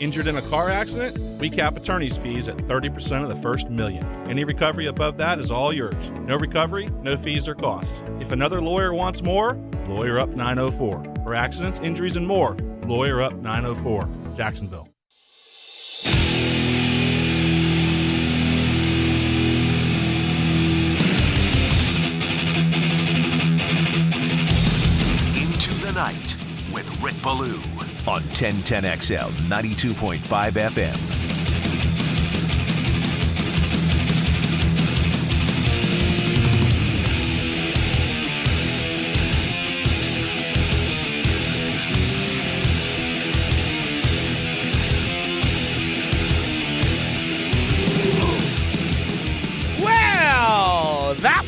Injured in a car accident? We cap attorney's fees at 30% of the first million. Any recovery above that is all yours. No recovery, no fees or costs. If another lawyer wants more, Lawyer Up 904. For accidents, injuries, and more, Lawyer Up 904. Jacksonville. Into the Night with Rick Ballou on 1010XL 92.5 FM.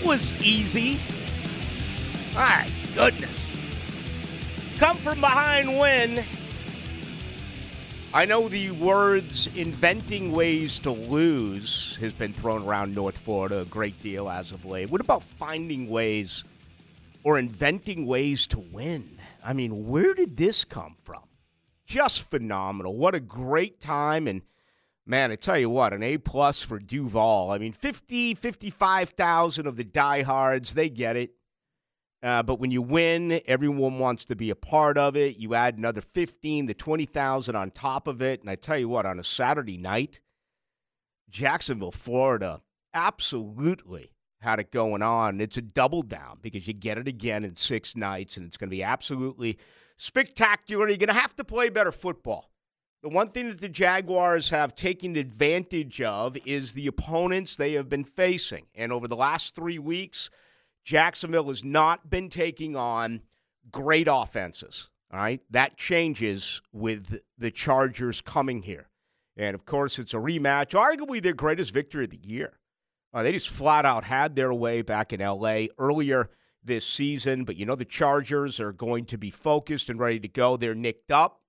Was easy. My goodness. Come from behind win. I know the words inventing ways to lose has been thrown around North Florida a great deal as of late. What about finding ways or inventing ways to win? I mean, where did this come from? Just phenomenal. What a great time and Man, I tell you what, an A plus for Duval. I mean, 50, 55,000 of the diehards, they get it. Uh, but when you win, everyone wants to be a part of it. You add another 15 to 20,000 on top of it. And I tell you what, on a Saturday night, Jacksonville, Florida, absolutely had it going on. It's a double down because you get it again in six nights, and it's going to be absolutely spectacular. You're going to have to play better football. The one thing that the Jaguars have taken advantage of is the opponents they have been facing. And over the last three weeks, Jacksonville has not been taking on great offenses. All right. That changes with the Chargers coming here. And of course, it's a rematch, arguably their greatest victory of the year. Uh, they just flat out had their way back in LA earlier this season. But you know, the Chargers are going to be focused and ready to go. They're nicked up.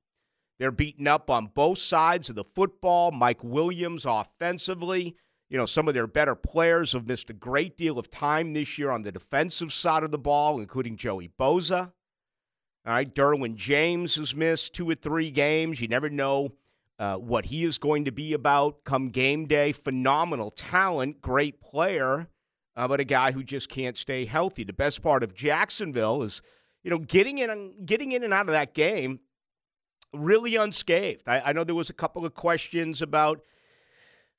They're beaten up on both sides of the football. Mike Williams offensively. You know, some of their better players have missed a great deal of time this year on the defensive side of the ball, including Joey Bosa. All right, Derwin James has missed two or three games. You never know uh, what he is going to be about come game day. Phenomenal talent, great player, uh, but a guy who just can't stay healthy. The best part of Jacksonville is, you know, getting in, getting in and out of that game really unscathed. I, I know there was a couple of questions about,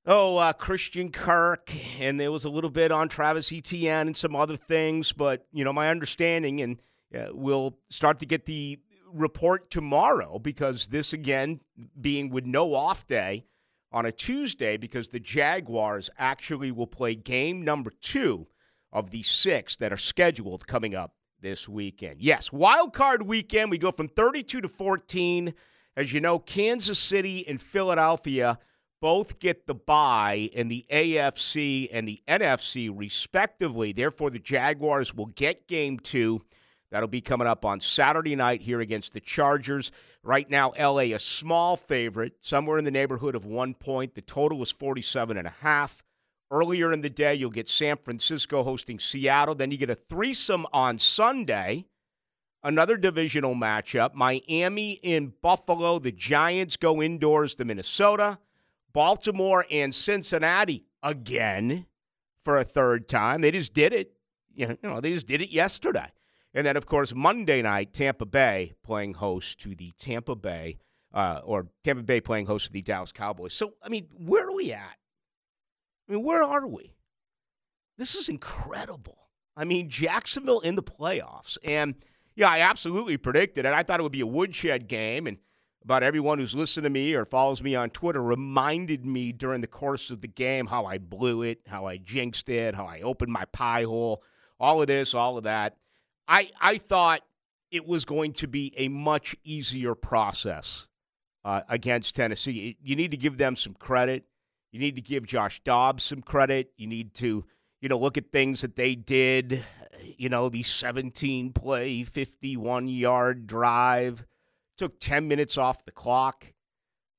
oh, uh, Christian Kirk, and there was a little bit on Travis Etienne and some other things, but you know, my understanding, and uh, we'll start to get the report tomorrow because this again being with no off day on a Tuesday because the Jaguars actually will play game number two of the six that are scheduled coming up this weekend. Yes, wild card weekend. We go from 32 to 14. As you know, Kansas City and Philadelphia both get the bye in the AFC and the NFC, respectively. Therefore, the Jaguars will get game two. That'll be coming up on Saturday night here against the Chargers. Right now, LA a small favorite, somewhere in the neighborhood of one point. The total was 47 and a half. Earlier in the day, you'll get San Francisco hosting Seattle. Then you get a threesome on Sunday, another divisional matchup. Miami in Buffalo. The Giants go indoors to Minnesota. Baltimore and Cincinnati again for a third time. They just did it. You know, they just did it yesterday. And then, of course, Monday night, Tampa Bay playing host to the Tampa Bay, uh, or Tampa Bay playing host to the Dallas Cowboys. So, I mean, where are we at? I mean, where are we? This is incredible. I mean, Jacksonville in the playoffs. And yeah, I absolutely predicted it. I thought it would be a woodshed game. And about everyone who's listened to me or follows me on Twitter reminded me during the course of the game how I blew it, how I jinxed it, how I opened my pie hole, all of this, all of that. I, I thought it was going to be a much easier process uh, against Tennessee. You need to give them some credit. You need to give Josh Dobbs some credit. You need to, you know, look at things that they did. You know, the 17 play, 51 yard drive took 10 minutes off the clock.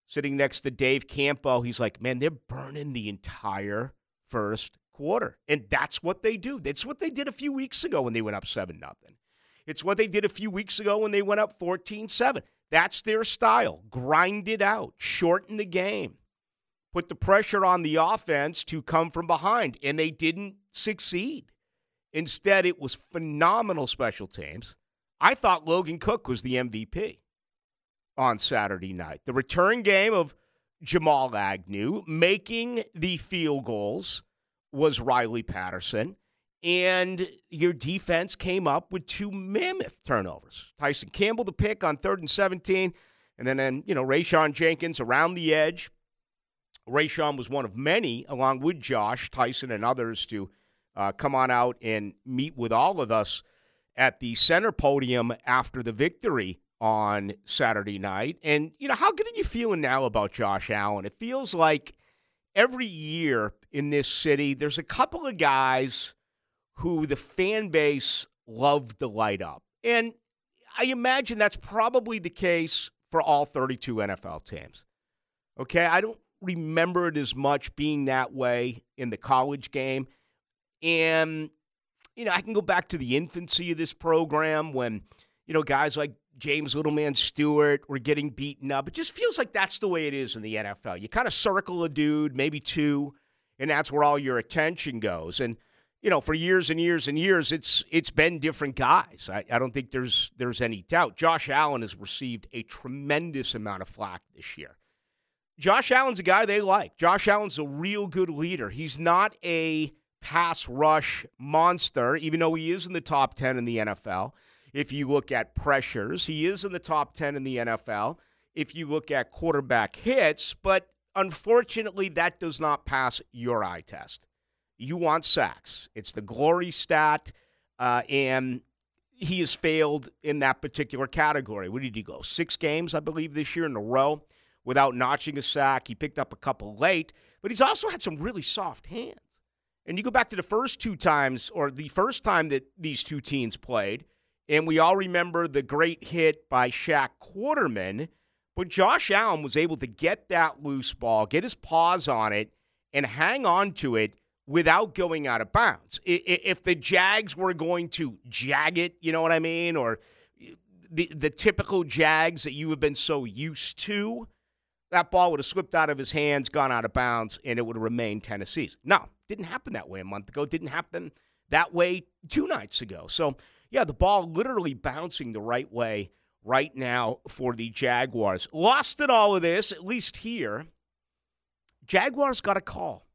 Sitting next to Dave Campo, he's like, man, they're burning the entire first quarter. And that's what they do. That's what they did a few weeks ago when they went up 7 nothing. It's what they did a few weeks ago when they went up 14 7. That's their style. Grind it out, shorten the game, put the pressure on the offense to come from behind, and they didn't succeed. Instead, it was phenomenal special teams. I thought Logan Cooke was the MVP on Saturday night. The return game of Jamal Agnew making the field goals was Riley Patterson. And your defense came up with two mammoth turnovers. Tyson Campbell the pick on third and 17. And then, then you know, Rayshawn Jenkins around the edge. Rayshawn was one of many, along with Josh, Tyson, and others, to uh, come on out and meet with all of us at the center podium after the victory on Saturday night. And, you know, how good are you feeling now about Josh Allen? It feels like every year in this city, there's a couple of guys who the fan base loved to light up. And I imagine that's probably the case for all 32 NFL teams. Okay, I don't remember it as much being that way in the college game. And, you know, I can go back to the infancy of this program when, you know, guys like James Littleman Stewart were getting beaten up. It just feels like that's the way it is in the NFL. You kind of circle a dude, maybe two, and that's where all your attention goes. And you know, for years and years and years, it's it's been different guys. I, I don't think there's there's any doubt. Josh Allen has received a tremendous amount of flack this year. Josh Allen's a guy they like. Josh Allen's a real good leader. He's not a pass rush monster, even though he is in the top 10 in the NFL. If you look at pressures, he is in the top 10 in the NFL. If you look at quarterback hits, but unfortunately, that does not pass your eye test. You want sacks. It's the glory stat, uh, and he has failed in that particular category. Where did he go? Six games, I believe, this year in a row without notching a sack. He picked up a couple late, but he's also had some really soft hands. And you go back to the first two times, or the first time that these two teams played, and we all remember the great hit by Shaq Quarterman. But Josh Allen was able to get that loose ball, get his paws on it, and hang on to it without going out of bounds. If the Jags were going to jag it, you know what I mean? Or the, the typical Jags that you have been so used to, that ball would have slipped out of his hands, gone out of bounds, and it would have remained Tennessee's. No, didn't happen that way a month ago. Didn't happen that way two nights ago. So yeah, the ball literally bouncing the right way right now for the Jaguars. Lost in all of this, at least here. Jaguars got a call.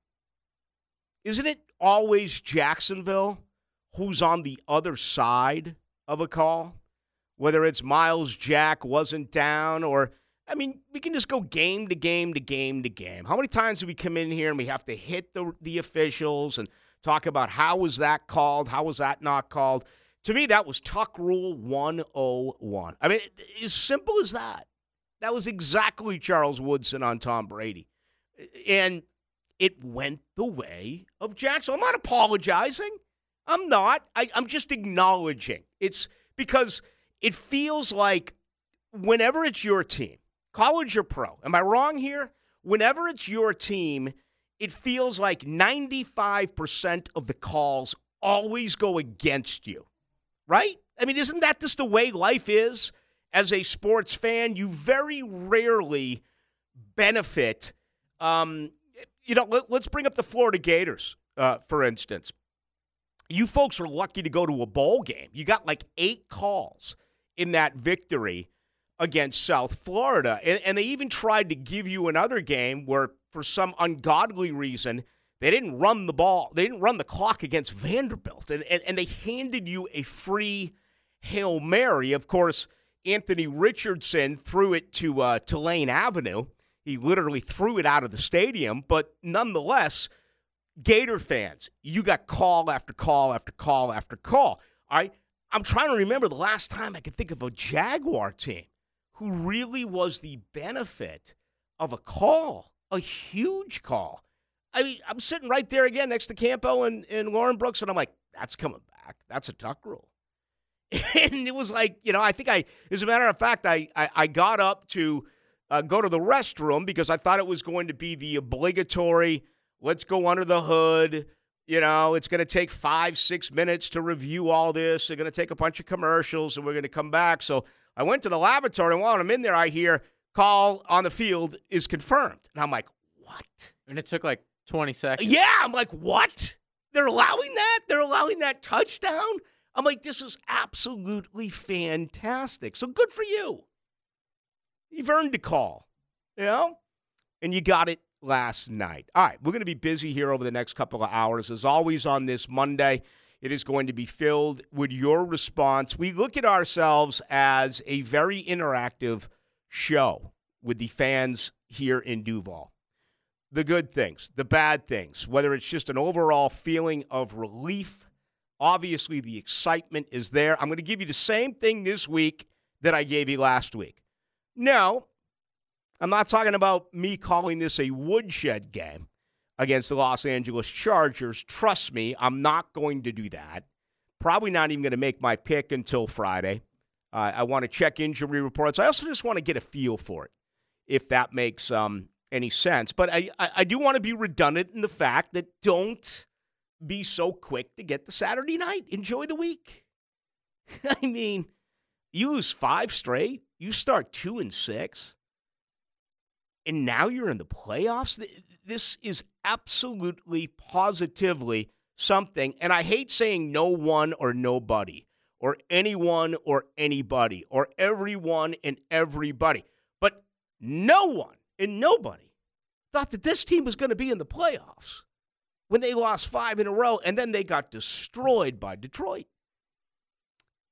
Isn't it always Jacksonville who's on the other side of a call? Whether it's Myles Jack wasn't down or I mean, we can just go game to game to game to game. How many times do we come in here and we have to hit the the officials and talk about how was that called, how was that not called? To me, that was Tuck Rule 101. I mean, as simple as that. That was exactly Charles Woodson on Tom Brady. And it went the way of Jackson. I'm not apologizing. I'm not. I, I'm just acknowledging. It's because it feels like whenever it's your team, college or pro, am I wrong here? Whenever it's your team, it feels like 95% of the calls always go against you right? I mean, isn't that just the way life is as a sports fan? You very rarely benefit. Um, you know, let, us bring up the Florida Gators, uh, for instance. You folks were lucky to go to a bowl game. You got like eight calls in that victory against South Florida. And, and they even tried to give you another game where, for some ungodly reason, they didn't run the ball. They didn't run the clock against Vanderbilt. And, and, and they handed you a free Hail Mary. Of course, Anthony Richardson threw it to uh, Tulane Avenue. He literally threw it out of the stadium. But nonetheless, Gator fans, you got call after call after call after call. All right. I'm trying to remember the last time I could think of a Jaguar team who really was the benefit of a call, a huge call. I mean, I'm sitting right there again next to Campo and, and Lauren Brooks, and I'm like, that's coming back. That's a tuck rule. and it was like, you know, I think I, as a matter of fact, I, I, I got up to uh, go to the restroom because I thought it was going to be the obligatory, let's go under the hood. You know, it's going to take five, six minutes to review all this. They're going to take a bunch of commercials and we're going to come back. So I went to the laboratory, and while I'm in there, I hear call on the field is confirmed. And I'm like, what? And it took like 20 seconds. Yeah, I'm like, what? They're allowing that? They're allowing that touchdown? I'm like, this is absolutely fantastic. So good for you. You've earned a call, you know? And you got it last night. All right, we're going to be busy here over the next couple of hours. As always, on this Monday, it is going to be filled with your response. We look at ourselves as a very interactive show with the fans here in Duval. The good things, the bad things, whether it's just an overall feeling of relief. Obviously, the excitement is there. I'm going to give you the same thing this week that I gave you last week. Now, I'm not talking about me calling this a woodshed game against the Los Angeles Chargers. Trust me, I'm not going to do that. Probably not even going to make my pick until Friday. Uh, I want to check injury reports. I also just want to get a feel for it, if that makes um, any sense. But I, I, I do want to be redundant in the fact that don't be so quick to get the Saturday night. Enjoy the week. I mean, you lose five straight, you start two and six, and now you're in the playoffs. This is absolutely, positively something. And I hate saying no one or nobody or anyone or anybody or everyone and everybody. But no one and nobody thought that this team was going to be in the playoffs when they lost five in a row and then they got destroyed by Detroit.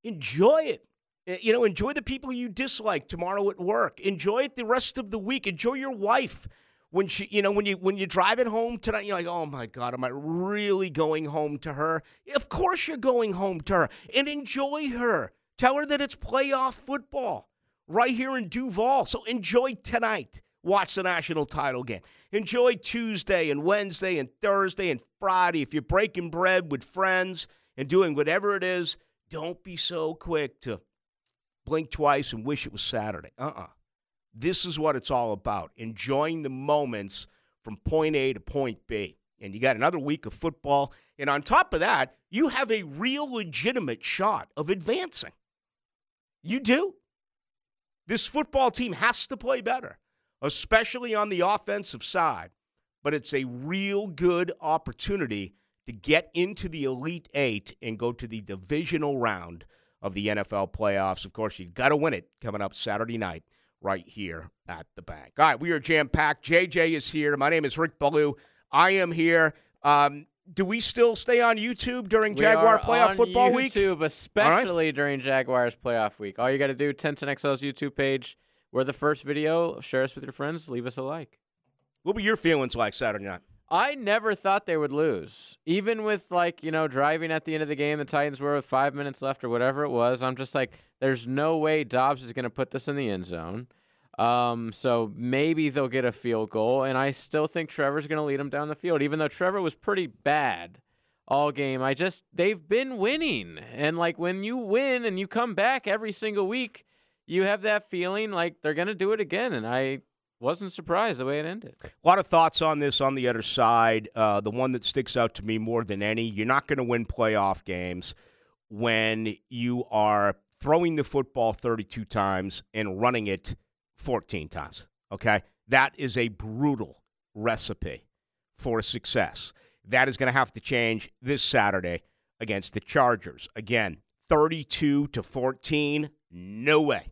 Enjoy it. Eh, you know, enjoy the people you dislike tomorrow at work. Enjoy it the rest of the week. Enjoy your wife when she, you know, when you when you drive it home tonight, you're like, oh my God, am I really going home to her? Of course you're going home to her. And enjoy her. Tell her that it's playoff football right here in Duval. So enjoy tonight. Watch the national title game. Enjoy Tuesday and Wednesday and Thursday and Friday. If you're breaking bread with friends and doing whatever it is, don't be so quick to blink twice and wish it was Saturday. Uh uh-uh. uh this is what it's all about enjoying the moments from point A to point B. And you got another week of football. And on top of that, you have a real legitimate shot of advancing. You do. This football team has to play better, especially on the offensive side. But it's a real good opportunity to get into the Elite Eight and go to the divisional round of the NFL playoffs. Of course, you've got to win it coming up Saturday night right here at the bank. All right, we are jam packed. JJ is here. My name is Rick Ballou. I am here. Um, do we still stay on YouTube during we Jaguar playoff football YouTube, week? YouTube, especially right. during Jaguars playoff week. All you got to do, 1010XL's YouTube page. We're the first video. Share us with your friends. Leave us a like. What were your feelings like Saturday night? I never thought they would lose. Even with like, you know, driving at the end of the game, the Titans were with five minutes left or whatever it was. I'm just like, there's no way Dobbs is going to put this in the end zone. Um, so maybe they'll get a field goal. And I still think Trevor's going to lead them down the field, even though Trevor was pretty bad all game. I just, they've been winning. And like when you win and you come back every single week, you have that feeling like they're going to do it again. And I wasn't surprised the way it ended. A lot of thoughts on this on the other side. Uh, the one that sticks out to me more than any you're not going to win playoff games when you are throwing the football 32 times and running it 14 times. Okay? That is a brutal recipe for success. That is going to have to change this Saturday against the Chargers. Again, 32 to 14, no way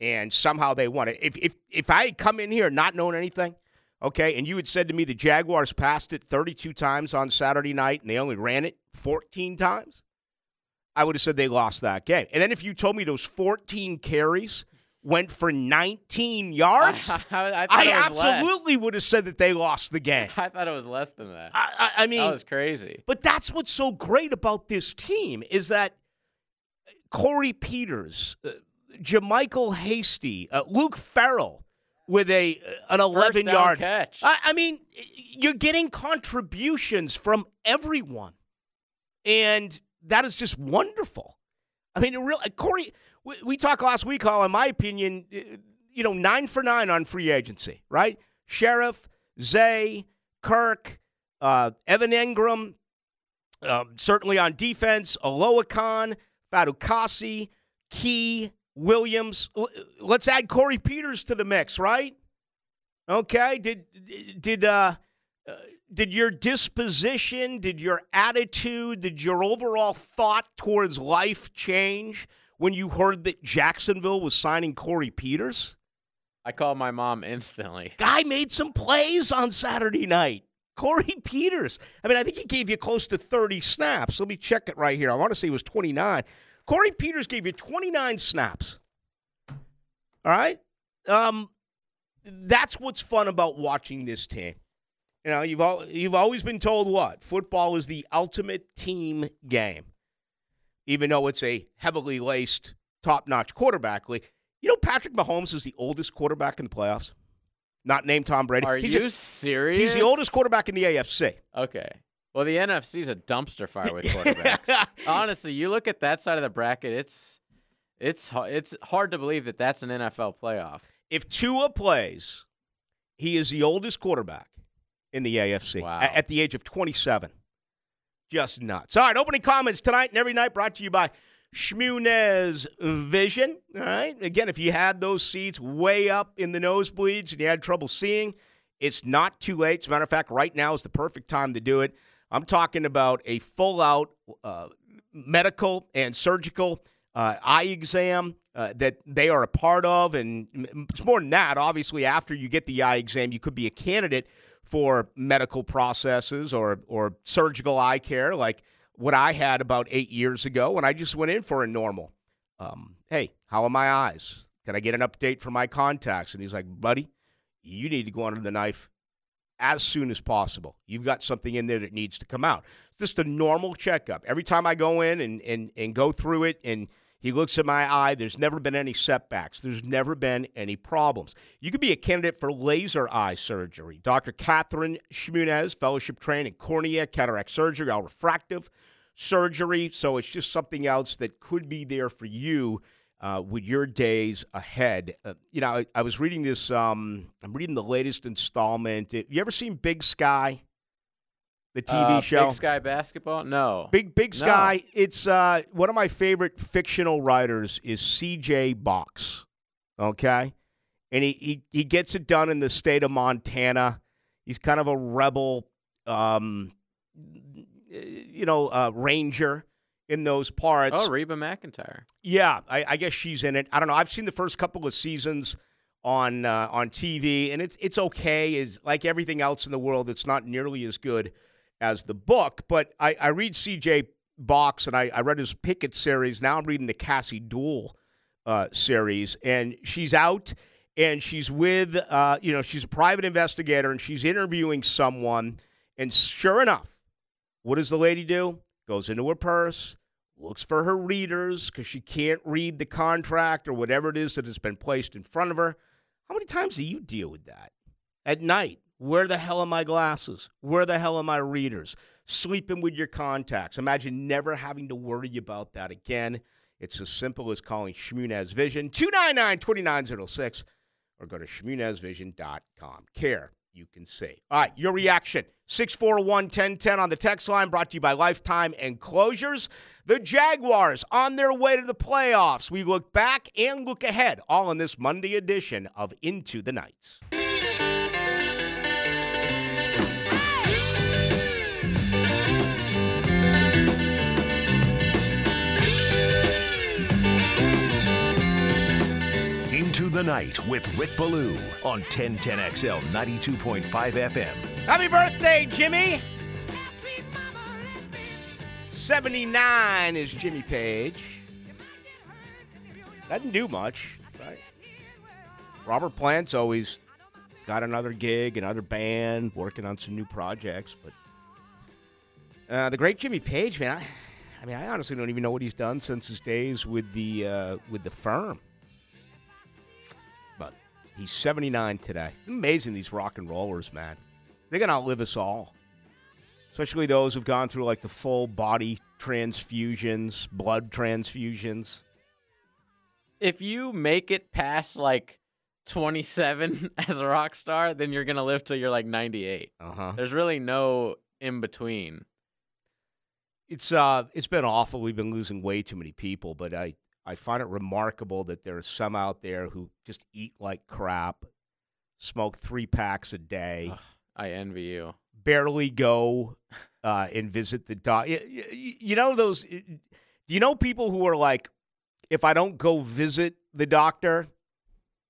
and somehow they won it. If if if I had come in here not knowing anything, okay, and you had said to me the Jaguars passed it 32 times on Saturday night and they only ran it 14 times, I would have said they lost that game. And then if you told me those 14 carries went for 19 yards, I, I, I absolutely less. would have said that they lost the game. I thought it was less than that. I, I, mean, that was crazy. But that's what's so great about this team is that Corey Peters, uh, JaMycal Hasty, uh, Luke Farrell with a uh, an 11 yard catch. I, I, mean, you're getting contributions from everyone, and that is just wonderful. I mean, real Corey. We, we talked last week, Hall. In my opinion, uh, you know, nine for nine on free agency, right? Scherff, Zay, Kirk, uh, Evan Engram, um, certainly on defense, Oluokun, Fatukasi, Key, Williams. Let's add Corey Peters to the mix, right? Okay. Did did uh, uh, did your disposition, did your attitude, did your overall thought towards life change when you heard that Jacksonville was signing Corey Peters? I called my mom instantly. Guy made some plays on Saturday night. Corey Peters. I mean, I think he gave you close to 30 snaps. Let me check it right here. I want to say it was 29. Corey Peters gave you 29 snaps. All right? Um, that's what's fun about watching this team. You know, you've all, you've always been told what? Football is the ultimate team game. Even though it's a heavily laced, top-notch quarterback league. You know Patrick Mahomes is the oldest quarterback in the playoffs? Not named Tom Brady. Are he's you a, serious? He's the oldest quarterback in the AFC. Okay. Well, the NFC's a dumpster fire with quarterbacks. Honestly, you look at that side of the bracket, it's it's it's hard to believe that that's an NFL playoff. If Tua plays, he is the oldest quarterback in the AFC Wow. at, at the age of 27. Just nuts. All right, opening comments tonight and every night brought to you by Schmunez Vision. All right. Again, if you had those seats way up in the nosebleeds and you had trouble seeing, it's not too late. As a matter of fact, right now is the perfect time to do it. I'm talking about a full out uh, medical and surgical uh, eye exam uh, that they are a part of. And it's more than that. Obviously, after you get the eye exam, you could be a candidate for medical processes or, or surgical eye care, like what I had about eight years ago when I just went in for a normal. Um, hey, how are my eyes? Can I get an update for my contacts? And he's like, buddy, you need to go under the knife as soon as possible. You've got something in there that needs to come out. It's just a normal checkup. Every time I go in and, and, and go through it and he looks at my eye, there's never been any setbacks. There's never been any problems. You could be a candidate for laser eye surgery. Dr. Catherine Schmunez, fellowship trained in cornea, cataract surgery, all refractive surgery. So it's just something else that could be there for you uh, with your days ahead. Uh, you know, I, I was reading this. Um, I'm reading the latest installment. You ever seen Big Sky, the TV Uh, show? Big Sky Basketball? No. Big Big No. Sky. It's uh, one of my favorite fictional writers is C.J. Box. Okay, and he, he he gets it done in the state of Montana. He's kind of a rebel, um, you know, uh, ranger in those parts. Oh, Reba McEntire. Yeah, I, I guess she's in it. I don't know. I've seen the first couple of seasons on uh, on TV, and it's it's okay. Is like everything else in the world, it's not nearly as good as the book. But I, I read C.J. Box, and I, I read his Pickett series. Now I'm reading the Cassie Dewell uh, series, and she's out. And she's with, uh, you know, she's a private investigator and she's interviewing someone. And sure enough, what does the lady do? Goes into her purse, looks for her readers because she can't read the contract or whatever it is that has been placed in front of her. How many times do you deal with that? At night, where the hell are my glasses? Where the hell are my readers? Sleeping with your contacts. Imagine never having to worry about that again. It's as simple as calling Shmunez Vision 299 2906 or go to shmunezvision.com. Care you can see. All right, your reaction 641 1010 on the text line brought to you by Lifetime Enclosures. The Jaguars on their way to the playoffs. We look back and look ahead, all in this Monday edition of Into the Nights. The night with Rick Ballou on 1010XL 92.5 FM. Happy birthday, Jimmy! 79 is Jimmy Page. Doesn't do much, right? Robert Plant's always got another gig, another band, working on some new projects. But uh, the great Jimmy Page, man, I, I mean, I honestly don't even know what he's done since his days with the uh, with the firm. He's 79 today. It's amazing these rock and rollers, man. They're gonna outlive us all, especially those who've gone through like the full body transfusions, blood transfusions. If you make it past like 27 as a rock star, then you're gonna live till you're like 98. Uh huh. There's really no in between. It's uh, it's been awful. We've been losing way too many people, but I, I find it remarkable that there are some out there who just eat like crap, smoke three packs a day, I envy you. barely go uh, and visit the doc. You, know those? Do you know people who are like, if I don't go visit the doctor,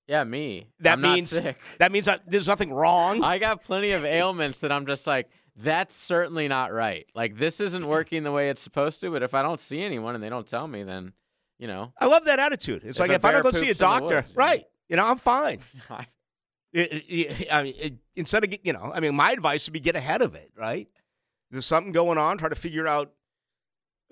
Yeah, me. That I'm means- that means I, there's nothing wrong. I got plenty of ailments that I'm just like, that's certainly not right. Like this isn't working the way it's supposed to. But if I don't see anyone and they don't tell me, then you know. I love that attitude. It's If like if I don't go see a poops in the doctor, woods, right? You know, I'm fine. It- it- it- I mean, it, instead of get, you know, I mean, my advice would be get ahead of it, right? There's something going on. Try to figure out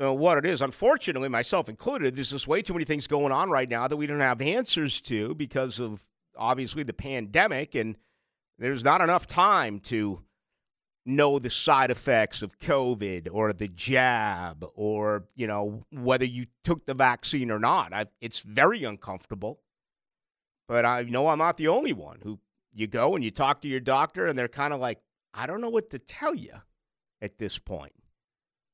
uh, what it is. Unfortunately, myself included, there's just way too many things going on right now that we don't have answers to because of obviously the pandemic, and there's not enough time to know the side effects of COVID or the jab or you know whether you took the vaccine or not. I, it's very uncomfortable, but I know I'm not the only one who you go and you talk to your doctor and they're kind of like, I don't know what to tell you at this point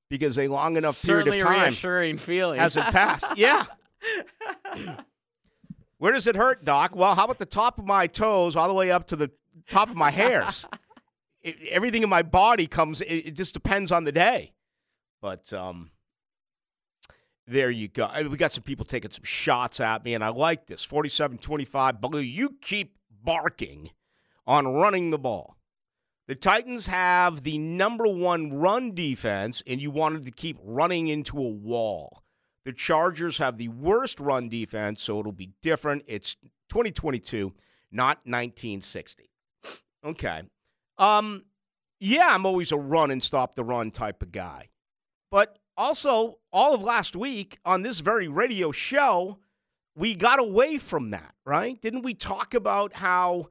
because a long enough certainly period of time reassuring feeling. hasn't passed. Yeah. Where does it hurt, Doc? Well, how about the top of my toes all the way up to the top of my hairs? It- everything in my body comes. It, it just depends on the day. But um, there you go. I- We got some people taking some shots at me, and I like this. 47-25. Blue, you keep barking on running the ball. The Titans have the number one run defense, and you wanted to keep running into a wall. The Chargers have the worst run defense, so it'll be different. It's 2022, not 1960. Okay. Um, yeah, I'm always a run and stop the run type of guy. But also, all of last week on this very radio show, we got away from that, right? Didn't we talk about how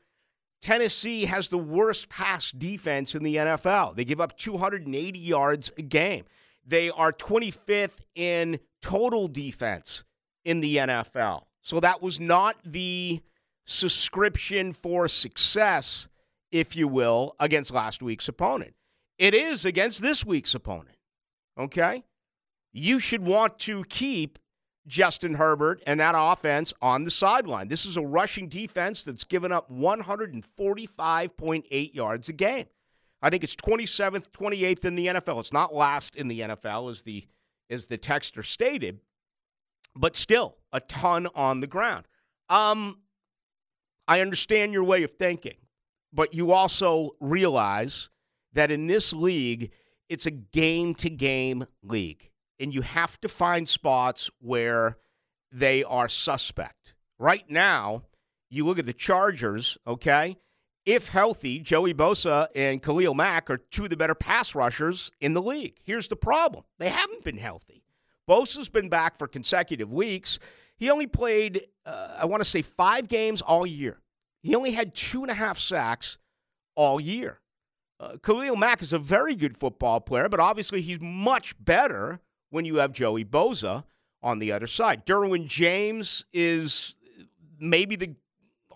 Tennessee has the worst pass defense in the NFL? They give up 280 yards a game. They are 25th in total defense in the NFL. So that was not the subscription for success, if you will, against last week's opponent. It is against this week's opponent. Okay? You should want to keep Justin Herbert and that offense on the sideline. This is a rushing defense that's given up 145.8 yards a game. I think it's 27th, 28th in the NFL. It's not last in the NFL as the as the texter stated, but still a ton on the ground. Um I understand your way of thinking, but you also realize that in this league, it's a game to game league. And you have to find spots where they are suspect. Right now, you look at the Chargers, okay? If healthy, Joey Bosa and Khalil Mack are two of the better pass rushers in the league. Here's the problem they haven't been healthy. Bosa's been back for consecutive weeks. He only played, uh, I want to say, five games all year. He only had two and a half sacks all year. Uh, Khalil Mack is a very good football player, but obviously he's much better when you have Joey Bosa on the other side. Derwin James is maybe the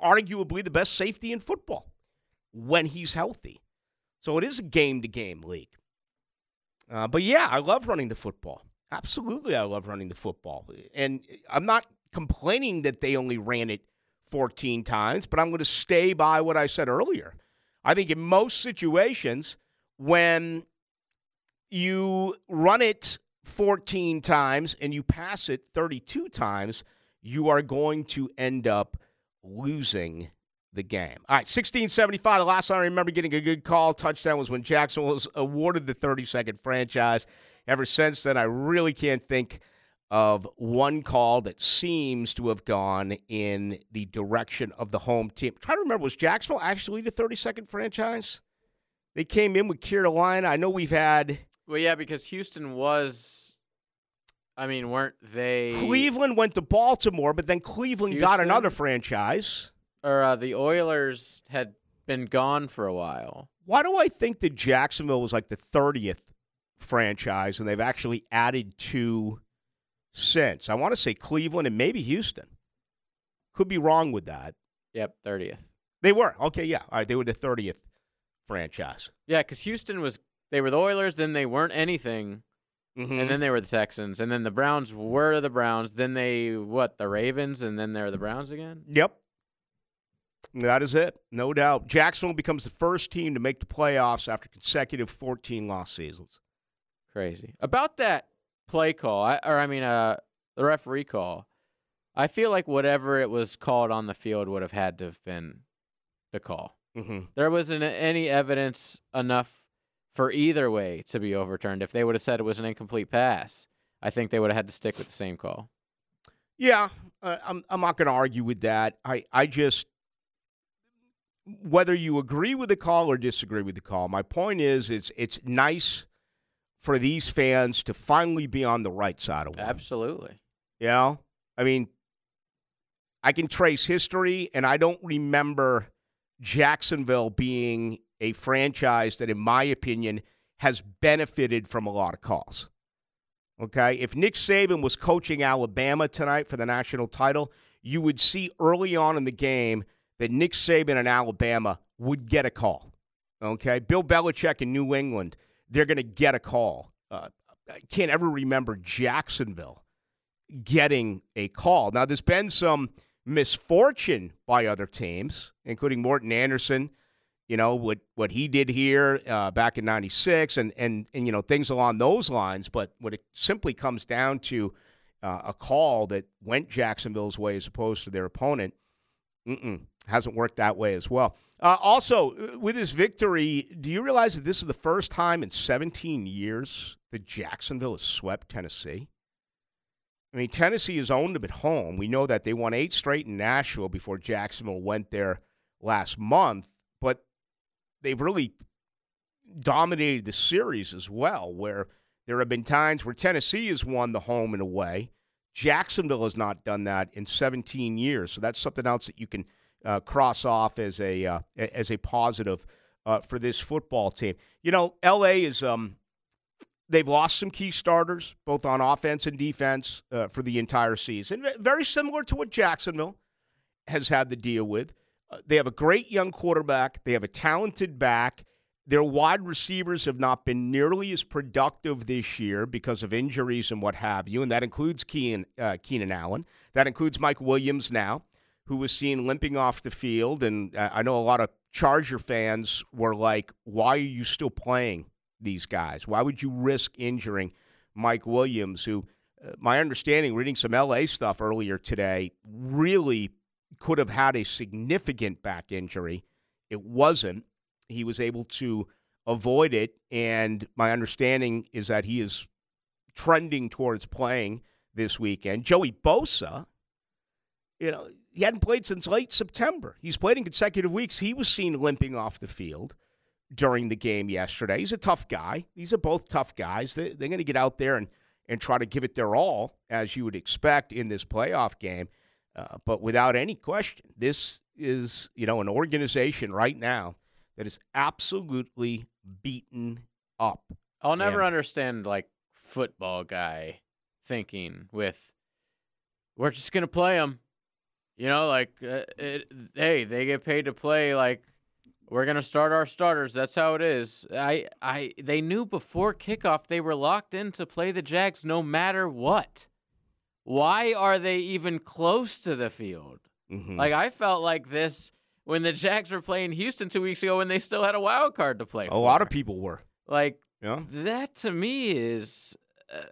arguably the best safety in football when he's healthy. So it is a game to game league. Uh, but yeah, I love running the football. Absolutely, I love running the football. And I'm not complaining that they only ran it 14 times, but I'm going to stay by what I said earlier. I think in most situations, when you run it 14 times and you pass it 32 times, you are going to end up losing the game. All right, 1675. The last time I remember getting a good call touchdown was when Jackson was awarded the 30 second franchise. Ever since then, I really can't think of one call that seems to have gone in the direction of the home team. Try to remember, was Jacksonville actually the 30 second franchise? They came in with Carolina. I know we've had well, yeah, because Houston was. I mean, weren't they? Cleveland went to Baltimore, but then Cleveland got another franchise. Or uh, the Oilers had been gone for a while. Why do I think that Jacksonville was like the 30th franchise and they've actually added two since? I want to say Cleveland and maybe Houston. Could be wrong with that. Yep, thirtieth. They were. Okay, yeah. All right, they were the 30th franchise. Yeah, because Houston was. They were the Oilers. Then they weren't anything. Mhm. and then they were the Texans, and then the Browns were the Browns. Then they what the Ravens, and then they're the Browns again. Yep. That is it. No doubt. Jacksonville becomes the first team to make the playoffs after consecutive 14 loss seasons. Crazy about that play call, I, or I mean, uh, the referee call. I feel like whatever it was called on the field would have had to have been the call. Mm-hmm. There wasn't any evidence enough for either way to be overturned. If they would have said it was an incomplete pass, I think they would have had to stick with the same call. Yeah, uh, I'm, I'm not going to argue with that. I, I just, whether you agree with the call or disagree with the call, my point is it's, it's nice for these fans to finally be on the right side of it. Absolutely. You know, I mean, I can trace history, and I don't remember Jacksonville being a franchise that, in my opinion, has benefited from a lot of calls. Okay, if Nick Saban was coaching Alabama tonight for the national title, you would see early on in the game that Nick Saban and Alabama would get a call. Okay, Bill Belichick in New England, they're going to get a call. Uh, I can't ever remember Jacksonville getting a call. Now, there's been some misfortune by other teams, including Morten Andersen. You know what what he did here uh, back in '96, and and and you know things along those lines. But when it simply comes down to uh, a call that went Jacksonville's way as opposed to their opponent, mm-mm, hasn't worked that way as well. Uh, also, uh, with this victory, do you realize that this is the first time in 17 years that Jacksonville has swept Tennessee? I mean, Tennessee has owned them at home. We know that they won eight straight in Nashville before Jacksonville went there last month, but they've really dominated the series as well, where there have been times where Tennessee has won the home and away. Jacksonville has not done that in 17 years. So that's something else that you can uh, cross off as a uh, as a positive uh, for this football team. You know, LA is um, they've lost some key starters both on offense and defense uh, for the entire season. Very similar to what Jacksonville has had to deal with. Uh, they have a great young quarterback. They have a talented back. Their wide receivers have not been nearly as productive this year because of injuries and what have you, and that includes Keenan, uh, Keenan Allen. That includes Mike Williams now, who was seen limping off the field. And I know a lot of Charger fans were like, "Why are you still playing these guys? Why would you risk injuring Mike Williams, who, uh, my understanding, reading some LA stuff earlier today, really could have had a significant back injury. It wasn't. He was able to avoid it, and my understanding is that he is trending towards playing this weekend. Joey Bosa, you know, he hadn't played since late September. He's played in consecutive weeks. He was seen limping off the field during the game yesterday. He's a tough guy. These are both tough guys. They, they're going to get out there and, and try to give it their all, as you would expect in this playoff game. Uh, but without any question, this is you know an organization right now that is absolutely beaten up. I'll never And- understand like football guy thinking with we're just gonna play them. You know, like uh, it, hey, they get paid to play. Like we're gonna start our starters. That's how it is. I, I, they knew before kickoff they were locked in to play the Jags no matter what. Why are they even close to the field? Mhm. Like I felt like this when the Jags were playing Houston two weeks ago when they still had a wild card to play. a for. lot of people were. like Yeah. that to me is uh,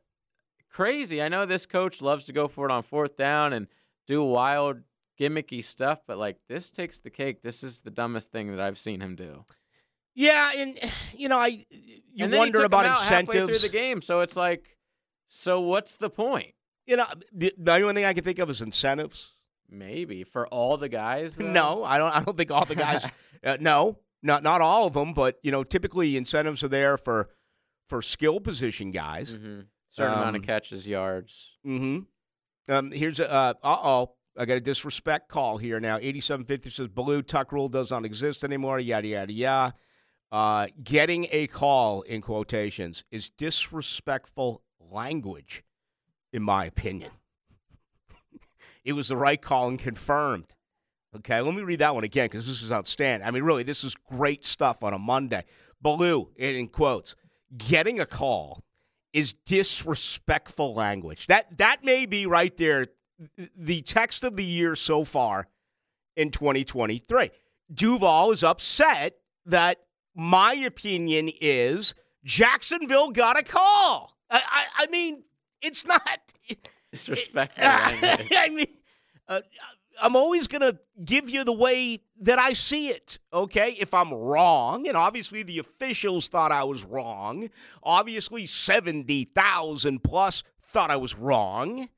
crazy. I know this coach loves to go for it on fourth down and do wild gimmicky stuff, but like this takes the cake. This is the dumbest thing that I've seen him do. Yeah, and you know, I you and then wonder about incentives. through the game, so it's like, so what's the point? You know, the, the only thing I can think of is incentives. Maybe for all the guys. though? No, I don't. I don't think all the guys. uh, no, not not all of them, but you know, typically incentives are there for for skill position guys. Mhm. certain amount of Um, catches, yards. Mm-hmm. Um, here's a uh oh. I got a disrespect call here now. 8750 says Blue Tuck rule does not exist anymore. Yada yada yada. Uh, getting a call in quotations is disrespectful language, in my opinion. it was the right call and confirmed. Okay, let me read that one again because this is outstanding. I mean, really, this is great stuff on a Monday. Baloo, in quotes, getting a call is disrespectful language. That that may be right there the text of the year so far in 2023. Duval is upset that my opinion is Jacksonville got a call. I, I, I mean, it's not disrespectful. I mean, uh, I'm always going to give you the way that I see it, okay? If I'm wrong, and obviously the officials thought I was wrong, obviously 70,000 plus thought I was wrong,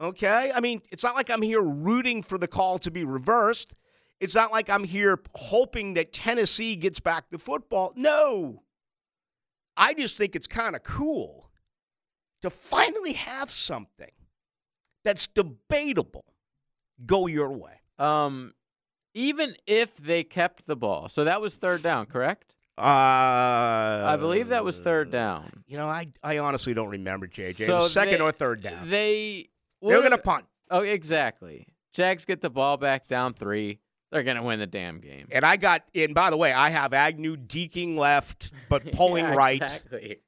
okay? I mean, it's not like I'm here rooting for the call to be reversed. It's not like I'm here hoping that Tennessee gets back the football. No. I just think it's kind of cool to finally have something that's debatable go your way. Um, even if they kept the ball, so that was third down, correct? Uh, I believe that was third down. You know, I I honestly don't remember JJ. So second they, or third down. They they were gonna punt. Oh, exactly. Jags get the ball back down three. They're gonna win the damn game. And I got. And by the way, I have Agnew deking left, but pulling yeah, right. Exactly.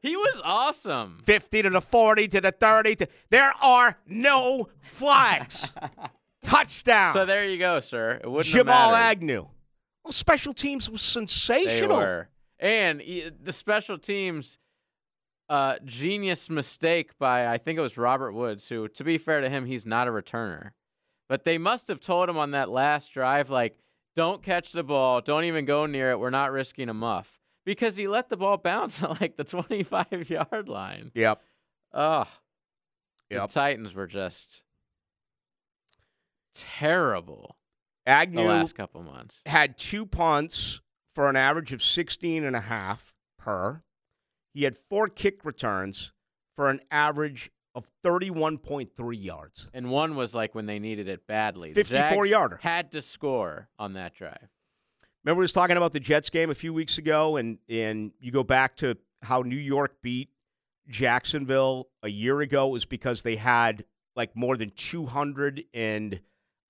He was awesome. 50 to the 40 to the 30. To, there are no flags. Touchdown. So there you go, sir. It wouldn't Jamal Agnew. Well, special teams was sensational. They were. And the special teams uh, genius mistake by I think it was Robert Woods, who to be fair to him, he's not a returner. But they must have told him on that last drive, like, don't catch the ball, don't even go near it. We're not risking a muff because he let the ball bounce at like the 25 yard line. Yep. Oh, yep. the Titans were just terrible. Agnew the last couple months had two punts for an average of 16 and a half per. He had four kick returns for an average of 31.3 yards. And one was like when they needed it badly. 54 yarder. Had to score on that drive. Remember, we was talking about the Jets game a few weeks ago, and and you go back to how New York beat Jacksonville a year ago was because they had like more than 200 and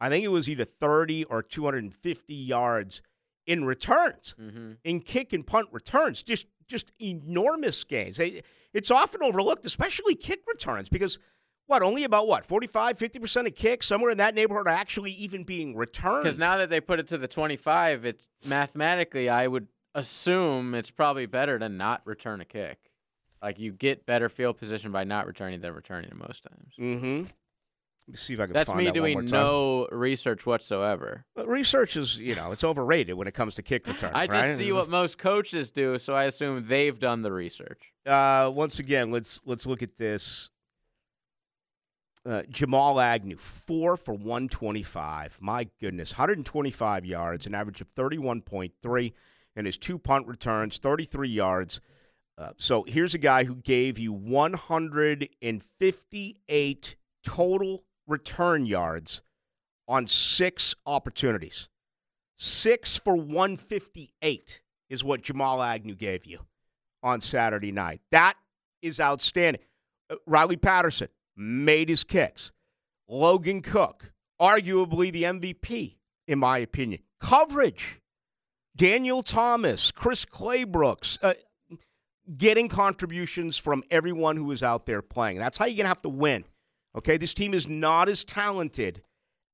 I think it was either 30 or 250 yards in returns, mm-hmm. in kick and punt returns. Just just enormous gains. It's often overlooked, especially kick returns, because what only about what 45 50% of kicks somewhere in that neighborhood are actually even being returned. Because now that they put it to the 25 it's mathematically i would assume it's probably better to not return a kick. Like you get better field position by not returning than returning it most times. Mm-hmm let me see if I can That's me that doing no research whatsoever. But research is, you know, it's overrated when it comes to kick return. I just right? see what most coaches do, so I assume they've done the research. Uh, once again, let's let's look at this uh, Jamal Agnew, four for 125. My goodness, 125 yards, an average of 31.3, and his two punt returns, 33 yards. Uh, so here's a guy who gave you 158 total return yards on six opportunities. Six for 158 is what Jamal Agnew gave you on Saturday night. That is outstanding. Uh, Riley Patterson, made his kicks. Logan Cooke, arguably the MVP, in my opinion. Coverage. Daniel Thomas, Chris Claybrooks, uh, getting contributions from everyone who is out there playing. That's how you're going to have to win. Okay, this team is not as talented.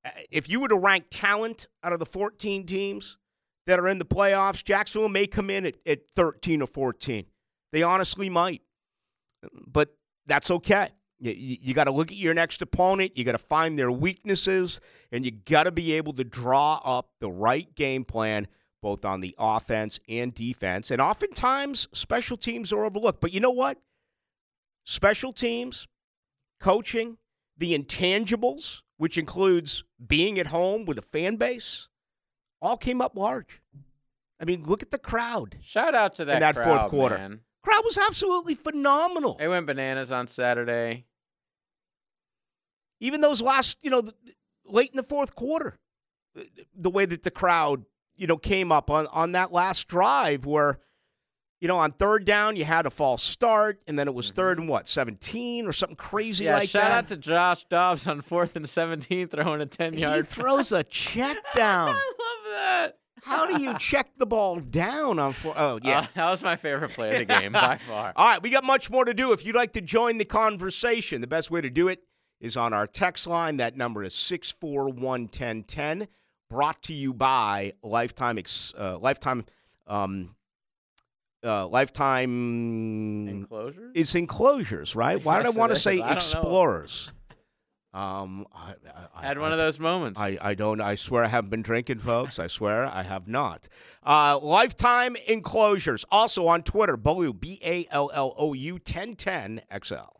Uh, if you were to rank talent out of the 14 teams that are in the playoffs, Jacksonville may come in at, at 13 or 14. They honestly might. But that's okay. You, you got to look at your next opponent. You got to find their weaknesses, and you got to be able to draw up the right game plan, both on the offense and defense. And oftentimes, special teams are overlooked. But you know what? Special teams, coaching, the intangibles, which includes being at home with a fan base, all came up large. I mean, look at the crowd. Shout out to that, in that crowd, fourth quarter. Man. Crowd was absolutely phenomenal. They went bananas on Saturday even those last, you know, late in the fourth quarter, the way that the crowd, you know, came up on, on that last drive where, you know, on third down, you had a false start, and then it was third mm-hmm. and what, 17 or something crazy yeah, like shout that? Shout out to Josh Dobbs on fourth and 17, throwing a 10 yard. He throws a check down. I love that. How do you check the ball down on four? Oh, yeah. Uh, that was my favorite play of the game by far. All right, we got much more to do. If you'd like to join the conversation, the best way to do it is on our text line. That number is 641 Brought to you by Lifetime, ex, uh, Lifetime, um, uh, Lifetime Enclosure? is enclosures, right? Why Yes, did I want to say I explorers? Um, I, I, Had I, one of those moments. I, I don't. I swear I haven't been drinking, folks. I swear I have not. Uh, Lifetime enclosures. Also on Twitter, Ballou B A L L O U 1010 XL.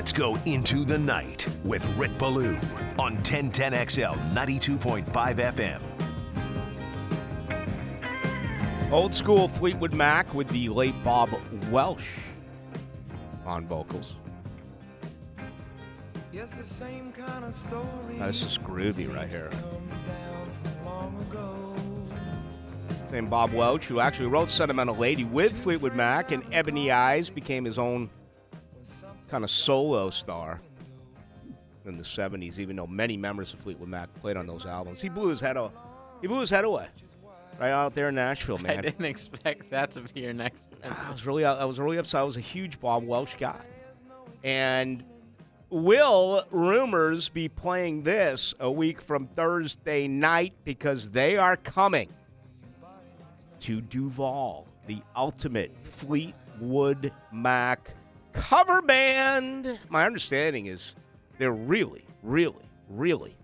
Let's go into the night with Rick Ballou on 1010XL 92.5 FM. Old school Fleetwood Mac with the late Bob Welch on vocals. Yes, the same kind of story. Now, this is groovy right here. Come down from long ago. Same Bob Welch, who actually wrote Sentimental Lady with Fleetwood Mac, and Ebony Eyes became his own kind of solo star in the 70s, even though many members of Fleetwood Mac played on those albums. He blew his head, o- he blew his head away right out there in Nashville, man. I didn't expect that to be your next. Ah, I was really, I was really upset. I was a huge Bob Welch guy, and will rumors be playing this a week from Thursday night because they are coming to Duval, the ultimate Fleetwood Mac cover band. My understanding is they're really, really, really,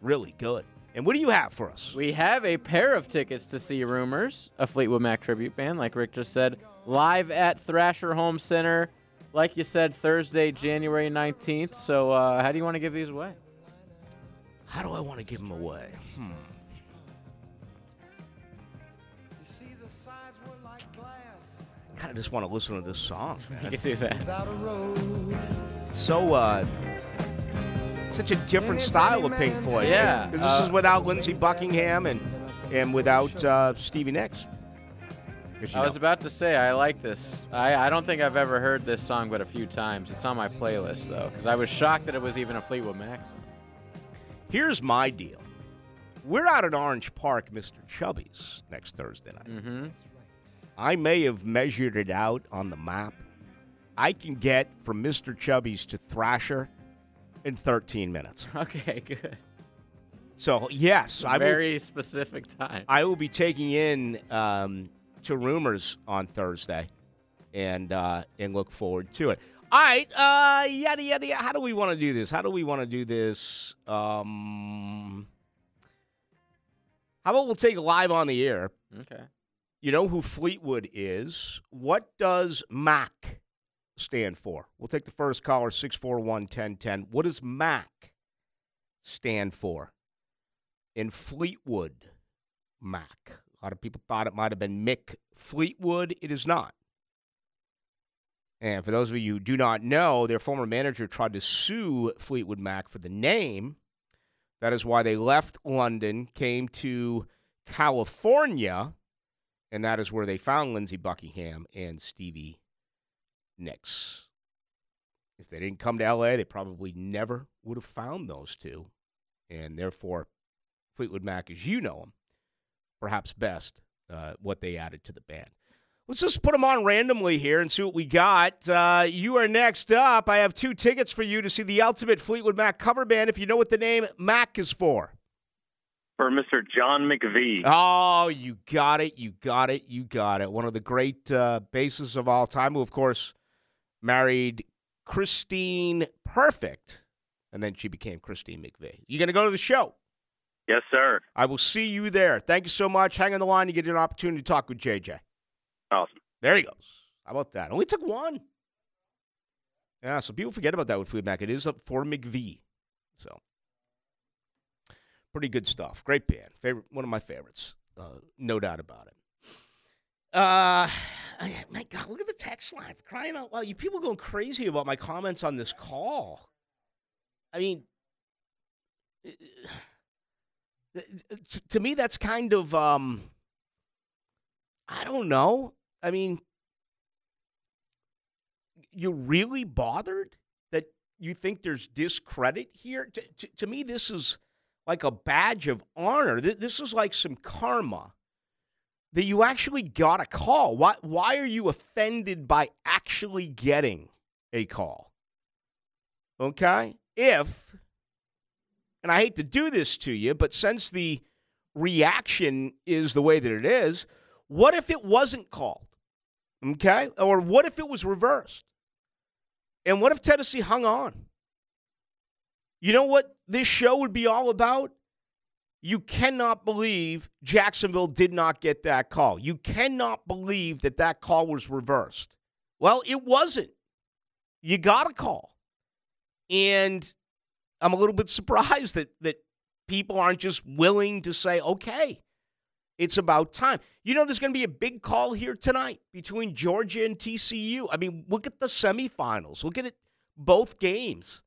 really good. And what do you have for us? We have a pair of tickets to see Rumors, a Fleetwood Mac tribute band, like Rick just said, live at Thrasher Home Center. Like you said, Thursday, January 19th. So, uh, how do you want to give these away? How do I want to give them away? Hmm. You see, the sides were like glass kind of just want to listen to this song, You man. can do that. without so uh such a different style of Pink Floyd. Yeah, because this uh, is without Lindsey Buckingham and and without uh, Stevie Nicks. you I was about to say, I like this. I, I don't think I've ever heard this song but a few times. It's on my playlist, though, because I was shocked that it was even a Fleetwood Mac song. here's my deal. We're out at Orange Park, Mr. Chubby's, next Thursday night. Mm-hmm. I may have measured it out on the map. I can get from Mr. Chubby's to Thrasher in 13 minutes. Okay, good. So yes, I will Very specific time. I will be taking in um, to rumors on Thursday, and uh, and look forward to it. All right, uh, yada yada. yada. How do we want to do this? How do we want to do this? Um, how about we'll take live on the air? Okay. You know who Fleetwood is. What does MAC stand for? We'll take the first caller, 641 1010. What does MAC stand for? In Fleetwood, MAC. A lot of people thought it might have been Mick Fleetwood. It is not. And for those of you who do not know, their former manager tried to sue Fleetwood Mac for the name. That is why they left London, came to California, and that is where they found Lindsey Buckingham and Stevie Nicks. If they didn't come to LA, they probably never would have found those two. And therefore, Fleetwood Mac, as you know them, perhaps best uh, what they added to the band. Let's just put them on randomly here and see what we got. Uh, you are next up. I have two tickets for you to see the Ultimate Fleetwood Mac cover band if you know what the name Mac is for. For Mr. John McVie. Oh, you got it. You got it. You got it. One of the great uh, bassists of all time, who, of course, married Christine Perfect, and then she became Christine McVie. You going to go to the show? yes, sir. I will see you there. Thank you so much. Hang on the line. You get an opportunity to talk with JJ. Awesome. There he goes. How about that? Only took one. Yeah, so people forget about that with Mac. It is up for McVie. So, pretty good stuff. Great band. Favorite, one of my favorites. Uh, no doubt about it. Uh, my God, look at the text line. Crying out loud. You people going crazy about my comments on this call. I mean, to- to me, that's kind of, um, I don't know. I mean, you're really bothered that you think there's discredit here? To, to, to me, this is like a badge of honor. This is like some karma that you actually got a call. Why, why are you offended by actually getting a call? Okay? If, and I hate to do this to you, but since the reaction is the way that it is, what if it wasn't called? Okay? Or what if it was reversed? And what if Tennessee hung on? You know what this show would be all about? You cannot believe Jacksonville did not get that call. You cannot believe that that call was reversed. Well, it wasn't. You got a call. And I'm a little bit surprised that that people aren't just willing to say, "Okay, it's about time." You know there's going to be a big call here tonight between Georgia and TCU. I mean, look at the semifinals. Look at it both games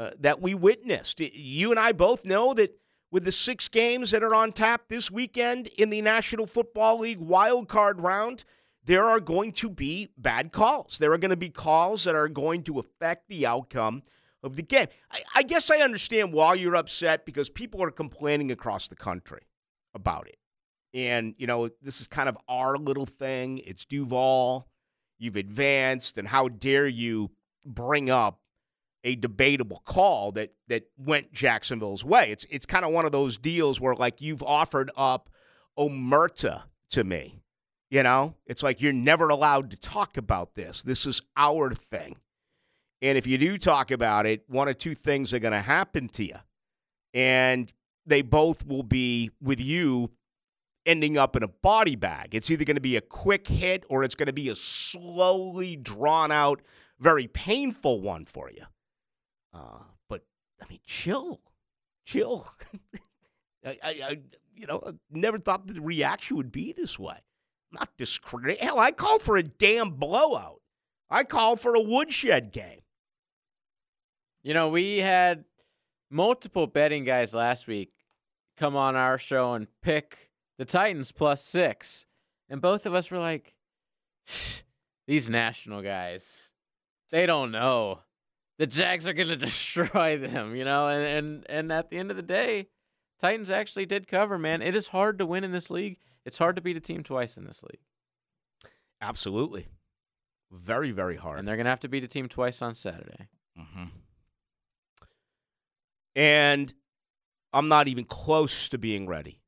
uh, that we witnessed. You and I both know that with the six games that are on tap this weekend in the National Football League wild card round, there are going to be bad calls. There are going to be calls that are going to affect the outcome of the game. I, I guess I understand why you're upset because people are complaining across the country about it. And, you know, this is kind of our little thing. It's Duval. You've advanced, and how dare you bring up a debatable call that that went Jacksonville's way. It's it's kind of one of those deals where like you've offered up omerta to me. You know, it's like you're never allowed to talk about this. This is our thing. And if you do talk about it, one of two things are going to happen to you. And they both will be with you ending up in a body bag. It's either going to be a quick hit or it's going to be a slowly drawn out, very painful one for you. Uh, but I mean, chill, chill. I, I, I, you know, I never thought the reaction would be this way. Not discrediting. Hell, I called for a damn blowout. I called for a woodshed game. You know, we had multiple betting guys last week come on our show and pick the Titans plus six. And both of us were like, these national guys, they don't know. The Jags are going to destroy them, you know? And, and, and at the end of the day, Titans actually did cover, man. It is hard to win in this league. It's hard to beat a team twice in this league. Absolutely. Very, very hard. And they're going to have to beat a team twice on Saturday. Mm-hmm. And I'm not even close to being ready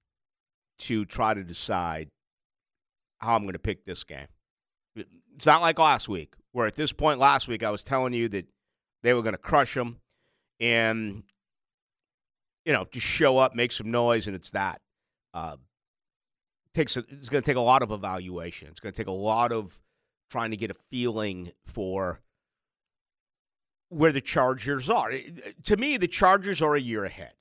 to try to decide how I'm going to pick this game. It's not like last week, where at this point last week I was telling you that they were going to crush them and, you know, just show up, make some noise, and it's that. Uh, takes a, it's going to take a lot of evaluation. It's going to take a lot of trying to get a feeling for where the Chargers are. To me, the Chargers are a year ahead.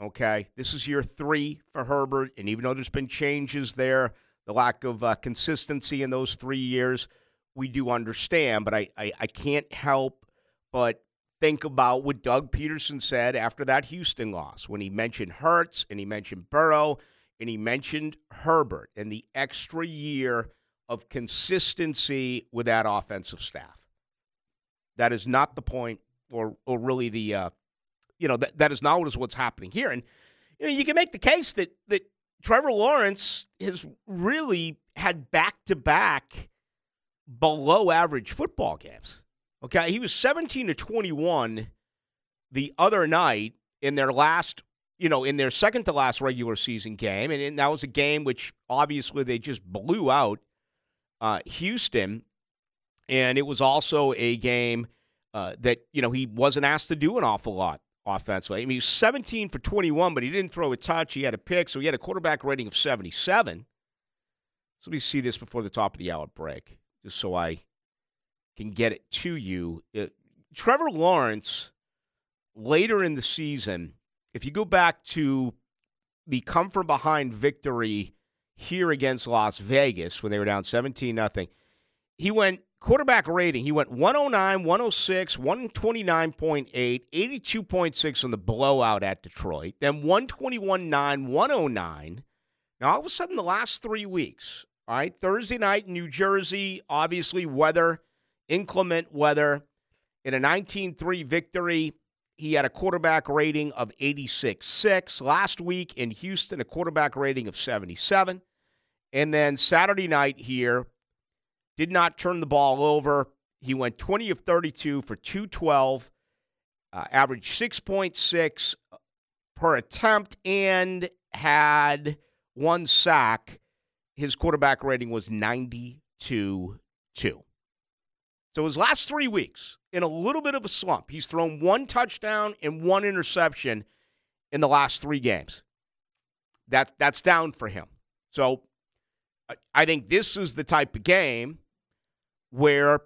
Okay, this is year three for Herbert, and even though there's been changes there, the lack of uh, consistency in those three years, we do understand. But I, I, I can't help but think about what Doug Pederson said after that Houston loss when he mentioned Hurts and he mentioned Burrow and he mentioned Herbert and the extra year of consistency with that offensive staff. That is not the point, or or really the, uh, you know, that that is not what is what's happening here. And you know, you can make the case that that Trevor Lawrence has really had back to back below average football games. Okay, he was seventeen to twenty one the other night in their last, you know, in their second to last regular season game, and, and that was a game which obviously they just blew out uh, Houston, and it was also a game uh, that you know he wasn't asked to do an awful lot offensively. I mean, he was 17 for 21, but he didn't throw a touch. He had a pick, so he had a quarterback rating of 77. So let me see this before the top of the hour break, just so I can get it to you. Uh, Trevor Lawrence later in the season, if you go back to the come from behind victory here against Las Vegas when they were down 17 nothing, he went quarterback rating. He went 109, 106, 129.8, 82.6 on the blowout at Detroit, then 121.9, 109. Now, all of a sudden, the last three weeks, all right, Thursday night in New Jersey, obviously weather, inclement weather. In a 19 3 victory, he had a quarterback rating of 86.6. Last week in Houston, a quarterback rating of 77. And then Saturday night here, did not turn the ball over. He went 20 of 32 for 212, uh, averaged 6.6 per attempt, and had one sack. His quarterback rating was 92 2. So his last three weeks, in a little bit of a slump, he's thrown one touchdown and one interception in the last three games. That, that's down for him. So I- think this is the type of game where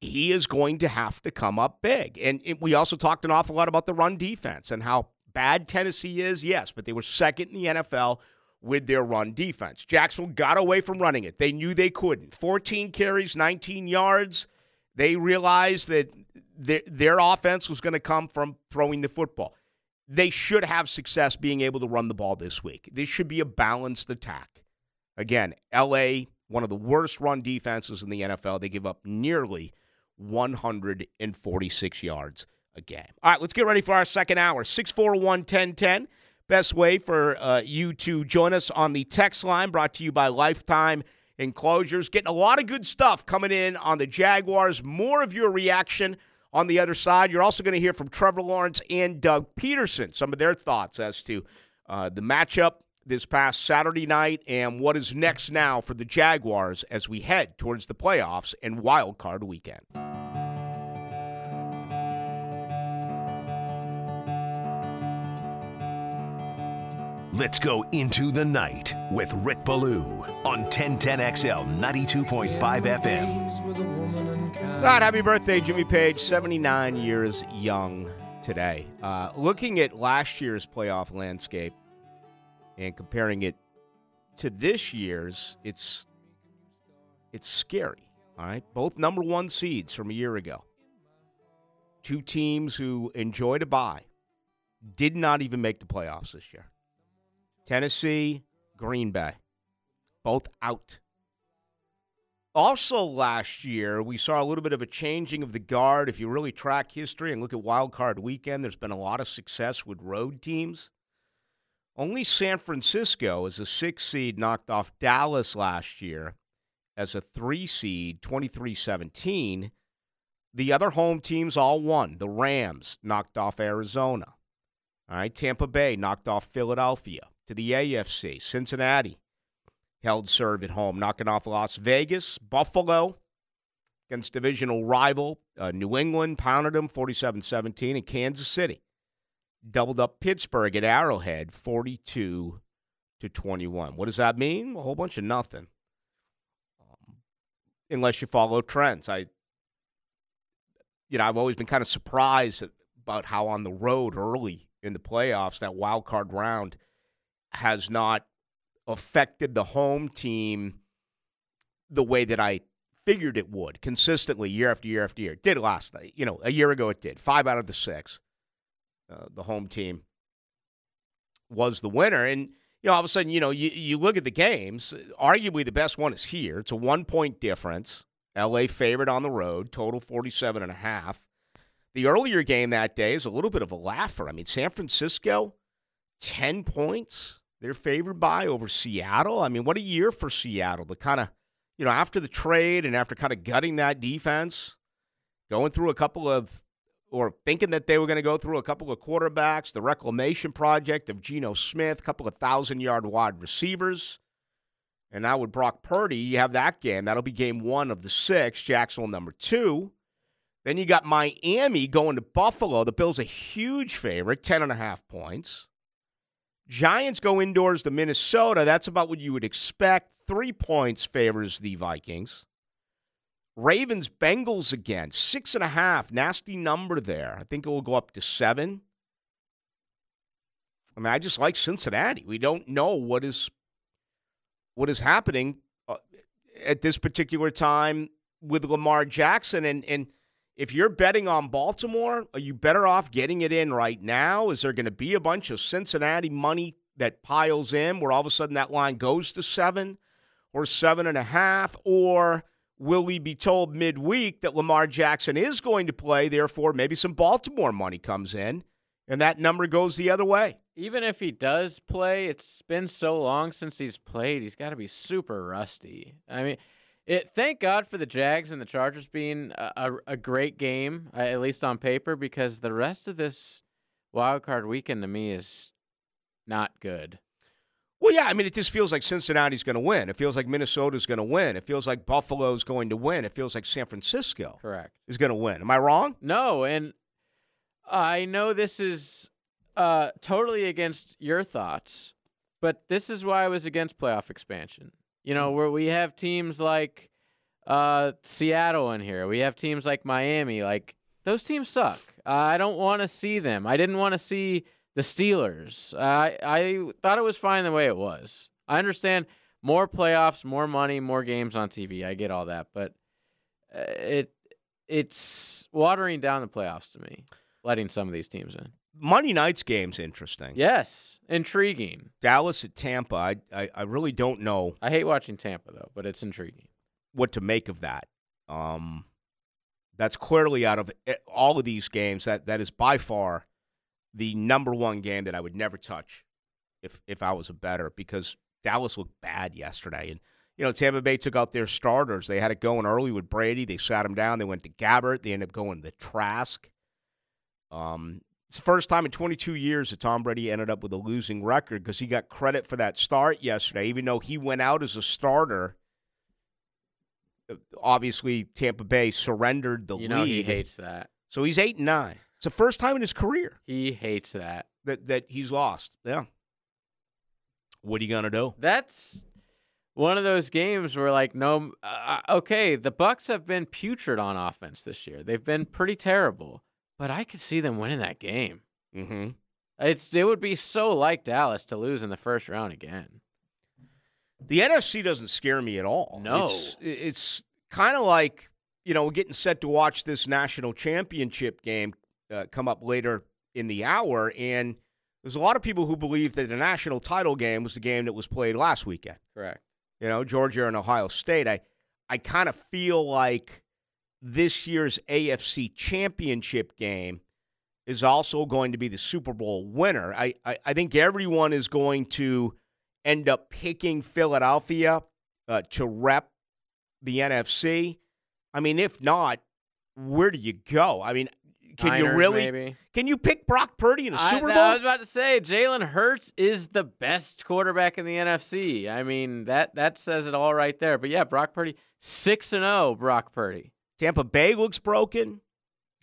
he is going to have to come up big. And it, we also talked an awful lot about the run defense and how bad Tennessee is, yes, but they were second in the NFL with their run defense. Jacksonville got away from running it. They knew they couldn't. 14 carries, 19 yards. They realized that their, their offense was going to come from throwing the football. They should have success being able to run the ball this week. This should be a balanced attack. Again, LA, one of the worst run defenses in the NFL. They give up nearly 146 yards a game. All right, let's get ready for our second hour. 641 1010. Best way for uh, you to join us on the text line brought to you by Lifetime Enclosures. Getting a lot of good stuff coming in on the Jaguars. More of your reaction on the other side. You're also going to hear from Trevor Lawrence and Doug Pederson, some of their thoughts as to uh, the matchup this past Saturday night and what is next now for the Jaguars as we head towards the playoffs and wild card weekend. Let's go into the night with Rick Ballou on 1010XL 92.5 FM. God, happy birthday, Jimmy Page, 79 years young today. Uh, looking at last year's playoff landscape and comparing it to this year's, it's it's scary. All right, both number one seeds from a year ago. Two teams who enjoyed a bye did not even make the playoffs this year. Tennessee, Green Bay, both out. Also, last year, we saw a little bit of a changing of the guard. If you really track history and look at Wild Card Weekend, there's been a lot of success with road teams. Only San Francisco, as a six seed, knocked off Dallas last year as a three seed, 23 17. The other home teams all won. The Rams knocked off Arizona. All right, Tampa Bay knocked off Philadelphia to the AFC. Cincinnati held serve at home, knocking off Las Vegas. Buffalo against divisional rival uh, New England pounded them 47 17. And Kansas City doubled up Pittsburgh at Arrowhead 42 to 21. What does that mean? A whole bunch of nothing. Um, unless you follow trends. I you know, I've always been kind of surprised about how on the road early in the playoffs that wild card round has not affected the home team the way that I figured it would consistently year after year after year. It did last night. You know, a year ago it did. Five out of the six, uh, the home team was the winner. And, you know, all of a sudden, you know, you, you look at the games, arguably the best one is here. It's a one point difference. LA favored on the road, total 47 and a half. The earlier game that day is a little bit of a laugher. I mean, San Francisco, 10 points. They're favored by over Seattle. I mean, what a year for Seattle. The kind of, you know, after the trade and after kind of gutting that defense, going through a couple of, or thinking that they were going to go through a couple of quarterbacks, the reclamation project of Geno Smith, a couple of thousand yard wide receivers. And now with Brock Purdy, you have that game. That'll be game one of the six, Jacksonville number two. Then you got Miami going to Buffalo. The Bills a huge favorite, 10.5 points. Giants go indoors to Minnesota. That's about what you would expect. Three points favors the Vikings. Ravens Bengals again, six and a half. Nasty number there. I think it will go up to seven. I mean, I just like Cincinnati. We don't know what is what is happening uh, at this particular time with Lamar Jackson. And, and if you're betting on Baltimore, are you better off getting it in right now? Is there going to be a bunch of Cincinnati money that piles in where all of a sudden that line goes to seven or seven and a half? Or will we be told midweek that Lamar Jackson is going to play? Therefore, maybe some Baltimore money comes in, and that number goes the other way. Even if he does play, it's been so long since he's played. He's got to be super rusty. I mean, it. Thank God for the Jags and the Chargers being a, a, a great game, uh, at least on paper, because the rest of this wild card weekend to me is not good. Well, yeah, I mean, it just feels like Cincinnati's going to win. It feels like Minnesota's going to win. It feels like Buffalo's going to win. It feels like San Francisco Correct. is going to win. Am I wrong? No, and I know this is uh, totally against your thoughts, but this is why I was against playoff expansion. You know, where we have teams like uh, Seattle in here, we have teams like Miami. Like those teams suck. Uh, I don't want to see them. I didn't want to see the Steelers. I I thought it was fine the way it was. I understand more playoffs, more money, more games on TV. I get all that, but uh, it it's watering down the playoffs to me, letting some of these teams in. Monday night's game's interesting. Yes, intriguing. Dallas at Tampa. I, I, I really don't know I hate watching Tampa though, but it's intriguing. what to make of that. Um, that's clearly out of eh, all of these games. That that is by far the number one game that I would never touch if if I was a bettor because Dallas looked bad yesterday and. You know, Tampa Bay took out their starters. They had it going early with Brady. They sat him down. They went to Gabbert. They ended up going to Trask. Um, it's the first time in 22 years that Tom Brady ended up with a losing record because he got credit for that start yesterday, even though he went out as a starter. Uh, Obviously, Tampa Bay surrendered the You know lead, he hates that. so he's eight and nine. It's the first time in his career He hates that. that that he's lost. Yeah. What are you gonna do? That's one of those games where like no uh, okay, the Bucs have been putrid on offense this year. They've been pretty terrible, but I could see them winning that game. Mm-hmm. It's it would be so like Dallas to lose in the first round again. The NFC doesn't scare me at all. No. It's, it's kind of like, you know, we're getting set to watch this national championship game uh, come up later in the hour. And there's a lot of people who believe that the national title game was the game that was played last weekend. Correct. You know, Georgia and Ohio State. I, I kind of feel like this year's AFC championship game is also going to be the Super Bowl winner. I, I, I think everyone is going to end up picking Philadelphia uh, to rep the NFC. I mean, if not, where do you go? I mean, can you really? maybe? Can you pick Brock Purdy in a I, Super Bowl? I was about to say Jalen Hurts is the best quarterback in the NFC. I mean that that says it all right there. But yeah, Brock Purdy six and zero. Brock Purdy. Tampa Bay looks broken.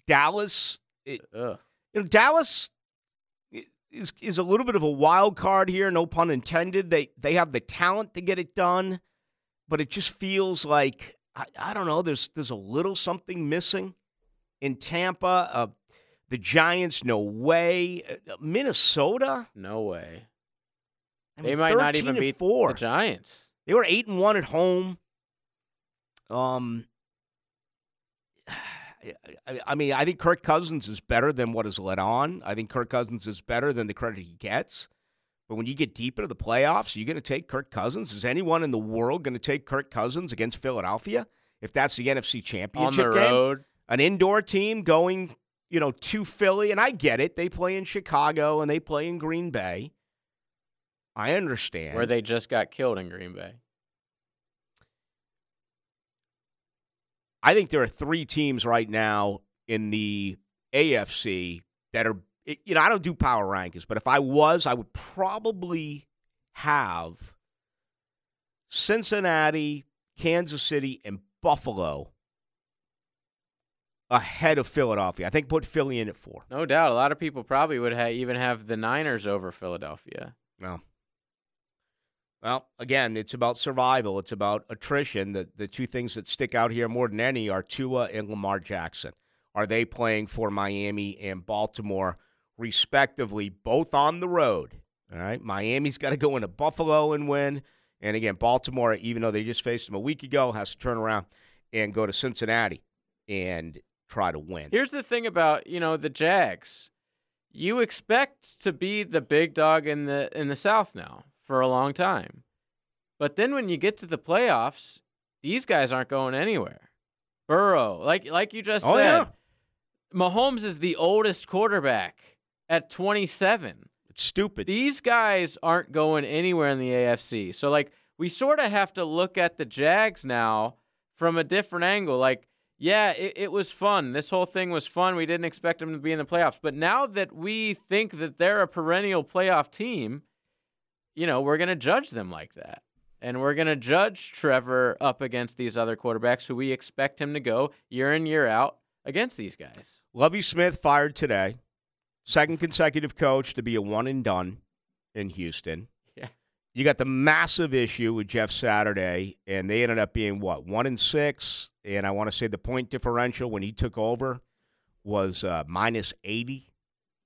Dallas, it, you know, Dallas is is a little bit of a wild card here, no pun intended. They they have the talent to get it done, but it just feels like I, I don't know. There's there's a little something missing in Tampa. Uh, the Giants, no way. Uh, Minnesota, No way. I They mean, might not even beat four. the Giants. They were eight and one at home. Um, I, mean, I think Kirk Cousins is better than what is let on. I think Kirk Cousins is better than the credit he gets. But when you get deep into the playoffs, are you going to take Kirk Cousins? Is anyone in the world going to take Kirk Cousins against Philadelphia if that's the NFC On Championship the game? road. An indoor team going, you know, to Philly, and I get it. They play in Chicago and they play in Green Bay. I understand. Where they just got killed in Green Bay. I think there are three teams right now in the AFC that are, you know, I don't do power rankings, but if I was, I would probably have Cincinnati, Kansas City, and Buffalo ahead of Philadelphia. I think put Philly in at four. No doubt. A lot of people probably would ha- even have the Niners over Philadelphia. No. Well, again, it's about survival. It's about attrition. The the two things that stick out here more than any are Tua and Lamar Jackson. Are they playing for Miami and Baltimore, respectively, both on the road? All right. Miami's got to go into Buffalo and win. And again, Baltimore, even though they just faced them a week ago, has to turn around and go to Cincinnati and try to win. Here's the thing about, you know, the Jags. You expect to be the big dog in the in the South now for a long time. But then when you get to the playoffs, these guys aren't going anywhere. Burrow, like like you just Oh, said, yeah. Mahomes is the oldest quarterback at 27. It's stupid. These guys aren't going anywhere in the AFC. So like we sort of have to look at the Jags now from a different angle. Like, yeah, it, it was fun. This whole thing was fun. We didn't expect them to be in the playoffs. But now that we think that they're a perennial playoff team, you know, we're gonna judge them like that. And we're going to judge Trevor up against these other quarterbacks who we expect him to go year in, year out against these guys. Lovie Smith fired today. Second consecutive coach to be a one and done in Houston. Yeah. You got the massive issue with Jeff Saturday, and they ended up being what one and six. And I want to say the point differential when he took over was uh, minus eighty.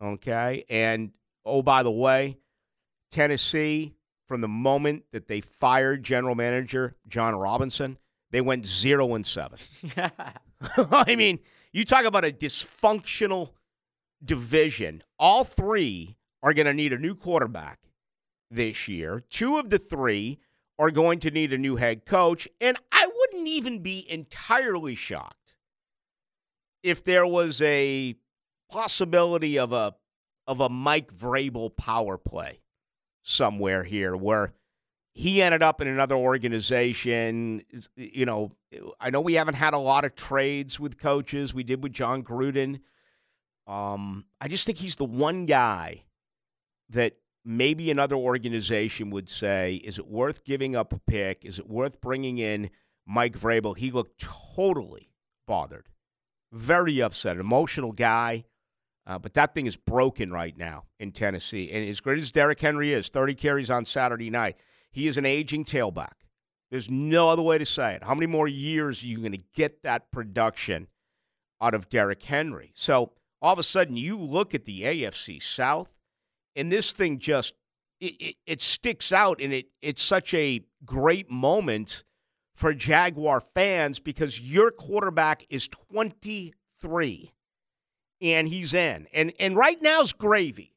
Okay, and oh by the way, Tennessee from the moment that they fired general manager Jon Robinson, they went zero and seven. I mean, you talk about a dysfunctional division. All three are going to need a new quarterback this year. Two of the three are going to need a new head coach. And I wouldn't even be entirely shocked if there was a possibility of a of a Mike Vrabel power play somewhere here where he ended up in another organization. You know, I know we haven't had a lot of trades with coaches. We did with Jon Gruden. Um, I just think he's the one guy that maybe another organization would say, is it worth giving up a pick? Is it worth bringing in Mike Vrabel? He looked totally bothered, very upset, emotional guy. Uh, but that thing is broken right now in Tennessee. And as great as Derrick Henry is, 30 carries on Saturday night, he is an aging tailback. There's no other way to say it. How many more years are you going to get that production out of Derrick Henry? So all of a sudden, you look at the AFC South, and this thing just it, it, it sticks out, and it it's such a great moment for Jaguar fans because your quarterback is 23 and he's in. And and right now's gravy.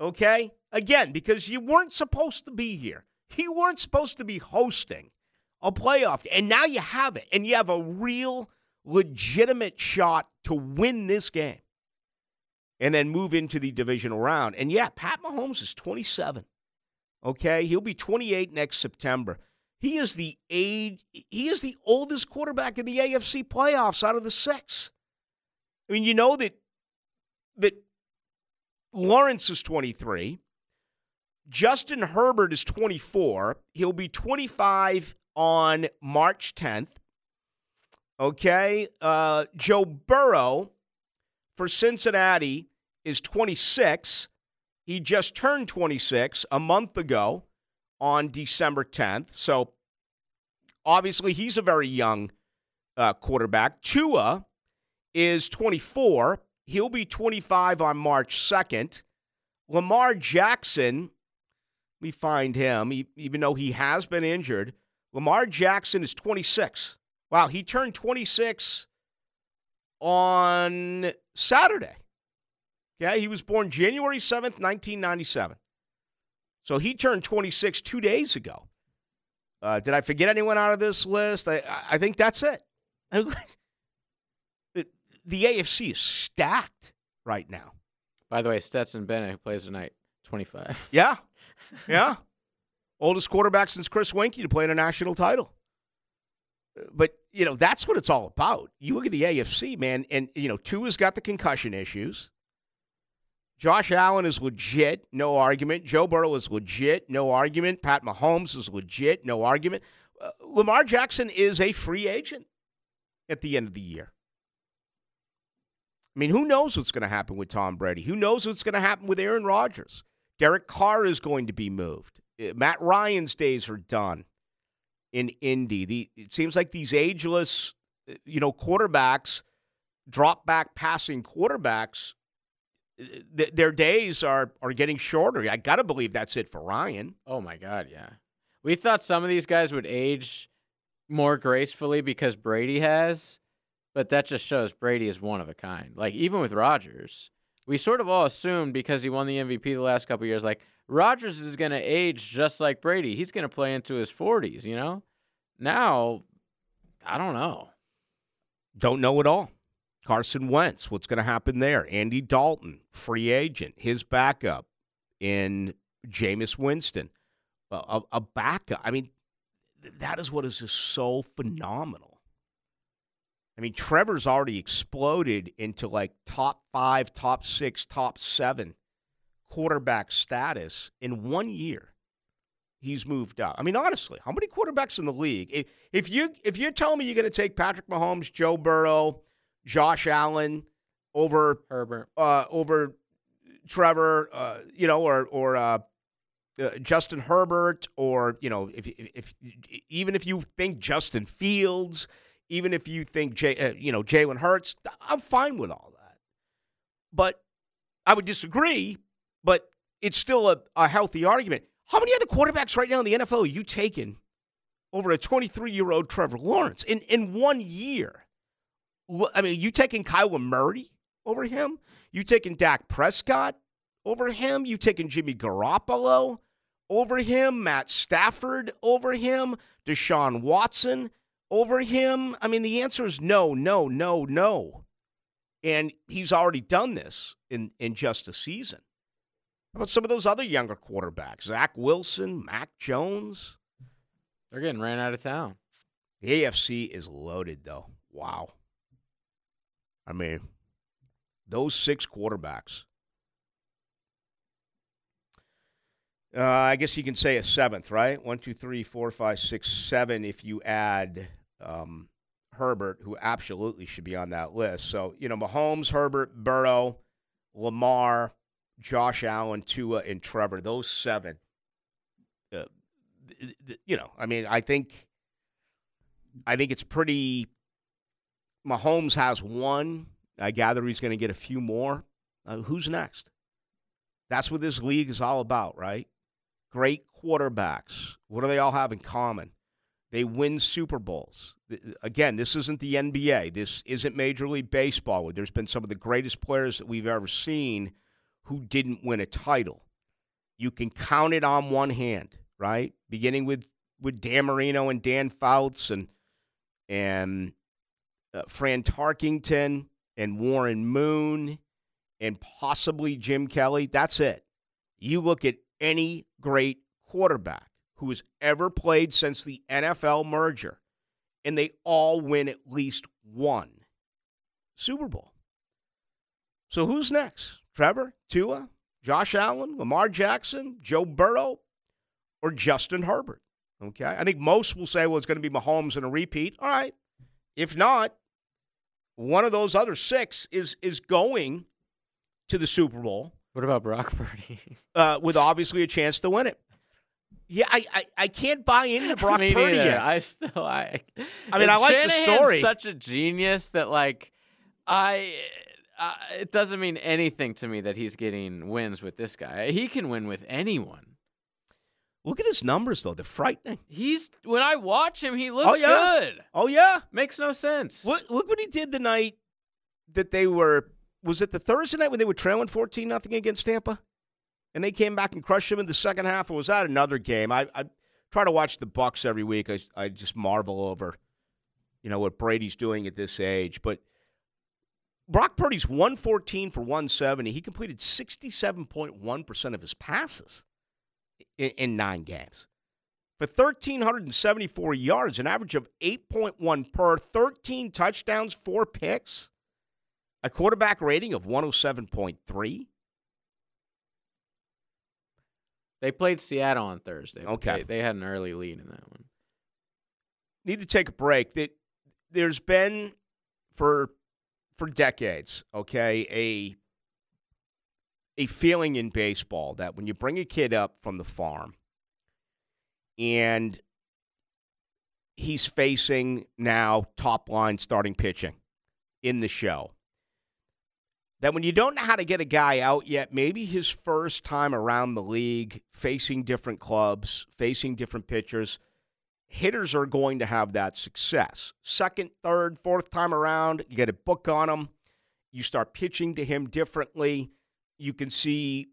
Okay? Again, because you weren't supposed to be here. You weren't supposed to be hosting a playoff. And now you have it. And you have a real legitimate shot to win this game. And then move into the divisional round. And yeah, Pat Mahomes is 27. Okay? He'll be 28 next September. He is the age he is the oldest quarterback in the AFC playoffs out of the six. I mean, you know that that Lawrence is 23. Justin Herbert is 24. He'll be 25 on March 10th. Okay. Uh, Joe Burrow for Cincinnati is 26. He just turned 26 a month ago on December 10th. So obviously, he's a very young uh, quarterback. Tua is 24. He'll be 25 on March 2nd. Lamar Jackson, we find him, even though he has been injured. Lamar Jackson is 26. Wow, he turned 26 on Saturday. Okay, he was born January 7th, 1997. So he turned 26 two days ago. Uh, did I forget anyone out of this list? I, I think that's it. the, AFC is stacked right now. By the way, Stetson Bennett, who plays tonight, 25. Yeah, yeah. Oldest quarterback since Chris Weinke to play in a national title. But you know that's what it's all about. You look at the AFC, man, and you know Tua's got the concussion issues. Josh Allen is legit, no argument. Joe Burrow is legit, no argument. Pat Mahomes is legit, no argument. Uh, Lamar Jackson is a free agent at the end of the year. I mean, who knows what's going to happen with Tom Brady? Who knows what's going to happen with Aaron Rodgers? Derek Carr is going to be moved. Uh, Matt Ryan's days are done in Indy. The, it seems like these ageless, uh, you know, quarterbacks, drop back passing quarterbacks, uh, th- their days are are getting shorter. I got to believe that's it for Ryan. Oh my God, yeah. We thought some of these guys would age more gracefully because Brady has, but that just shows Brady is one of a kind. Like even with Rodgers, we sort of all assumed because he won the MVP the last couple years, like Rodgers is going to age just like Brady. He's going to play into his 40s, you know? Now, I don't know. Don't know at all. Carson Wentz, what's going to happen there? Andy Dalton, free agent, his backup in Jameis Winston, a, a, a backup. I mean, that is what is just so phenomenal. I mean, Trevor's already exploded into like top five, top six, top seven quarterback status in one year. He's moved up. I mean, honestly, how many quarterbacks in the league? If, if you if you're telling me you're going to take Patrick Mahomes, Joe Burrow, Josh Allen over Herbert. uh, over Trevor, uh, you know, or or uh, uh, Justin Herbert, or you know, if, if if even if you think Justin Fields, even if you think Jay, uh, you know Jalen Hurts, I'm fine with all that. But I would disagree. But it's still a, a healthy argument. How many other quarterbacks right now in the NFL are you taking over a 23 year old Trevor Lawrence in in one year? I mean, you taking Kyler Murray over him? You taking Dak Prescott over him? You taking Jimmy Garoppolo over him? Matt Stafford over him? Deshaun Watson over him? I mean, the answer is no, no, no, no. And he's already done this in, in just a season. How about some of those other younger quarterbacks? Zach Wilson, Mac Jones? They're getting ran out of town. The AFC is loaded, though. Wow. I mean, those six quarterbacks. Uh, I guess you can say a seventh, right? One, two, three, four, five, six, seven. If you add um, Herbert, who absolutely should be on that list. So you know, Mahomes, Herbert, Burrow, Lamar, Josh Allen, Tua, and Trevor. Those seven. Uh, you know, I mean, I think, I think it's pretty. Mahomes has one. I gather he's going to get a few more. Uh, who's next? That's what this league is all about, right? Great quarterbacks. What do they all have in common? They win Super Bowls. Again, this isn't the NBA. This isn't Major League Baseball. where There's been some of the greatest players that we've ever seen who didn't win a title. You can count it on one hand, right? Beginning with with Dan Marino and Dan Fouts and and uh, Fran Tarkenton and Warren Moon and possibly Jim Kelly. That's it. You look at any great quarterback who has ever played since the NFL merger, and they all win at least one Super Bowl. So who's next? Trevor, Tua, Josh Allen, Lamar Jackson, Joe Burrow, or Justin Herbert? Okay. I think most will say, well, it's going to be Mahomes and a repeat. All right. If not, one of those other six is is going to the Super Bowl What about Brock Purdy? uh, with obviously a chance to win it. Yeah, I, I, I can't buy into Brock Me Purdy neither. yet. I still I. I mean, I like the Shanahan's story. Such a genius that like I. Uh, it doesn't mean anything to me that he's getting wins with this guy. He can win with anyone. Look at his numbers though; they're frightening. He's when I watch him, he looks yeah? good. Oh yeah, Makes no sense. look look what he did the night that they were. Was it the Thursday night when they were trailing fourteen nothing against Tampa, and they came back and crushed them in the second half? Or was that another game? I, I try to watch the Bucs every week. I I just marvel over, you know, what Brady's doing at this age, but. Brock Purdy's 114 for 170. He completed 67.1% of his passes in, in nine games. For 1,374 yards, an average of 8.1 per, 13 touchdowns, four picks, a quarterback rating of 107.3. They played Seattle on Thursday. Okay. They, they had an early lead in that one. Need to take a break. That There's been, for for decades, okay, a a feeling in baseball that when you bring a kid up from the farm and he's facing now top line starting pitching in the show, that when you don't know how to get a guy out yet, maybe his first time around the league, facing different clubs, facing different pitchers, hitters are going to have that success. Second, third, fourth time around, you get a book on him. You start pitching to him differently. You can see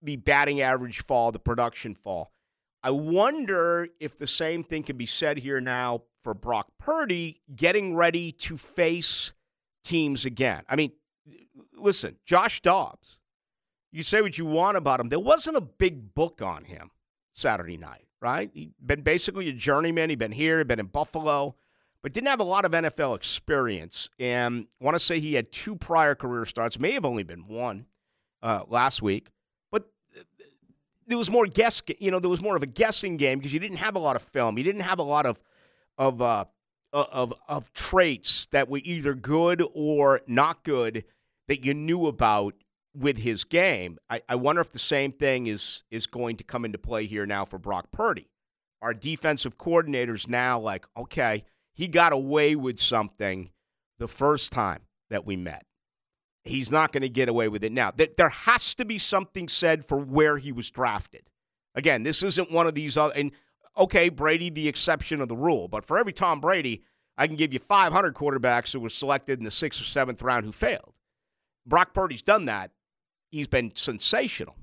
the batting average fall, the production fall. I wonder if the same thing can be said here now for Brock Purdy getting ready to face teams again. I mean, listen, Josh Dobbs, you say what you want about him. There wasn't a big book on him Saturday night, right? He'd been basically a journeyman. He'd been here, he'd been in Buffalo, but didn't have a lot of NFL experience. And I want to say he had two prior career starts, may have only been one uh, last week. But there was more guess, you know, there was more of a guessing game because you didn't have a lot of film. You didn't have a lot of of uh, of of traits that were either good or not good that you knew about with his game. I, I wonder if the same thing is is going to come into play here now for Brock Purdy. Our defensive coordinators now like, okay, he got away with something the first time that we met. He's not going to get away with it now. There has to be something said for where he was drafted. Again, this isn't one of these other. And okay, Brady, the exception of the rule. But for every Tom Brady, I can give you 500 quarterbacks who were selected in the sixth or seventh round who failed. Brock Purdy's done that. He's been sensational.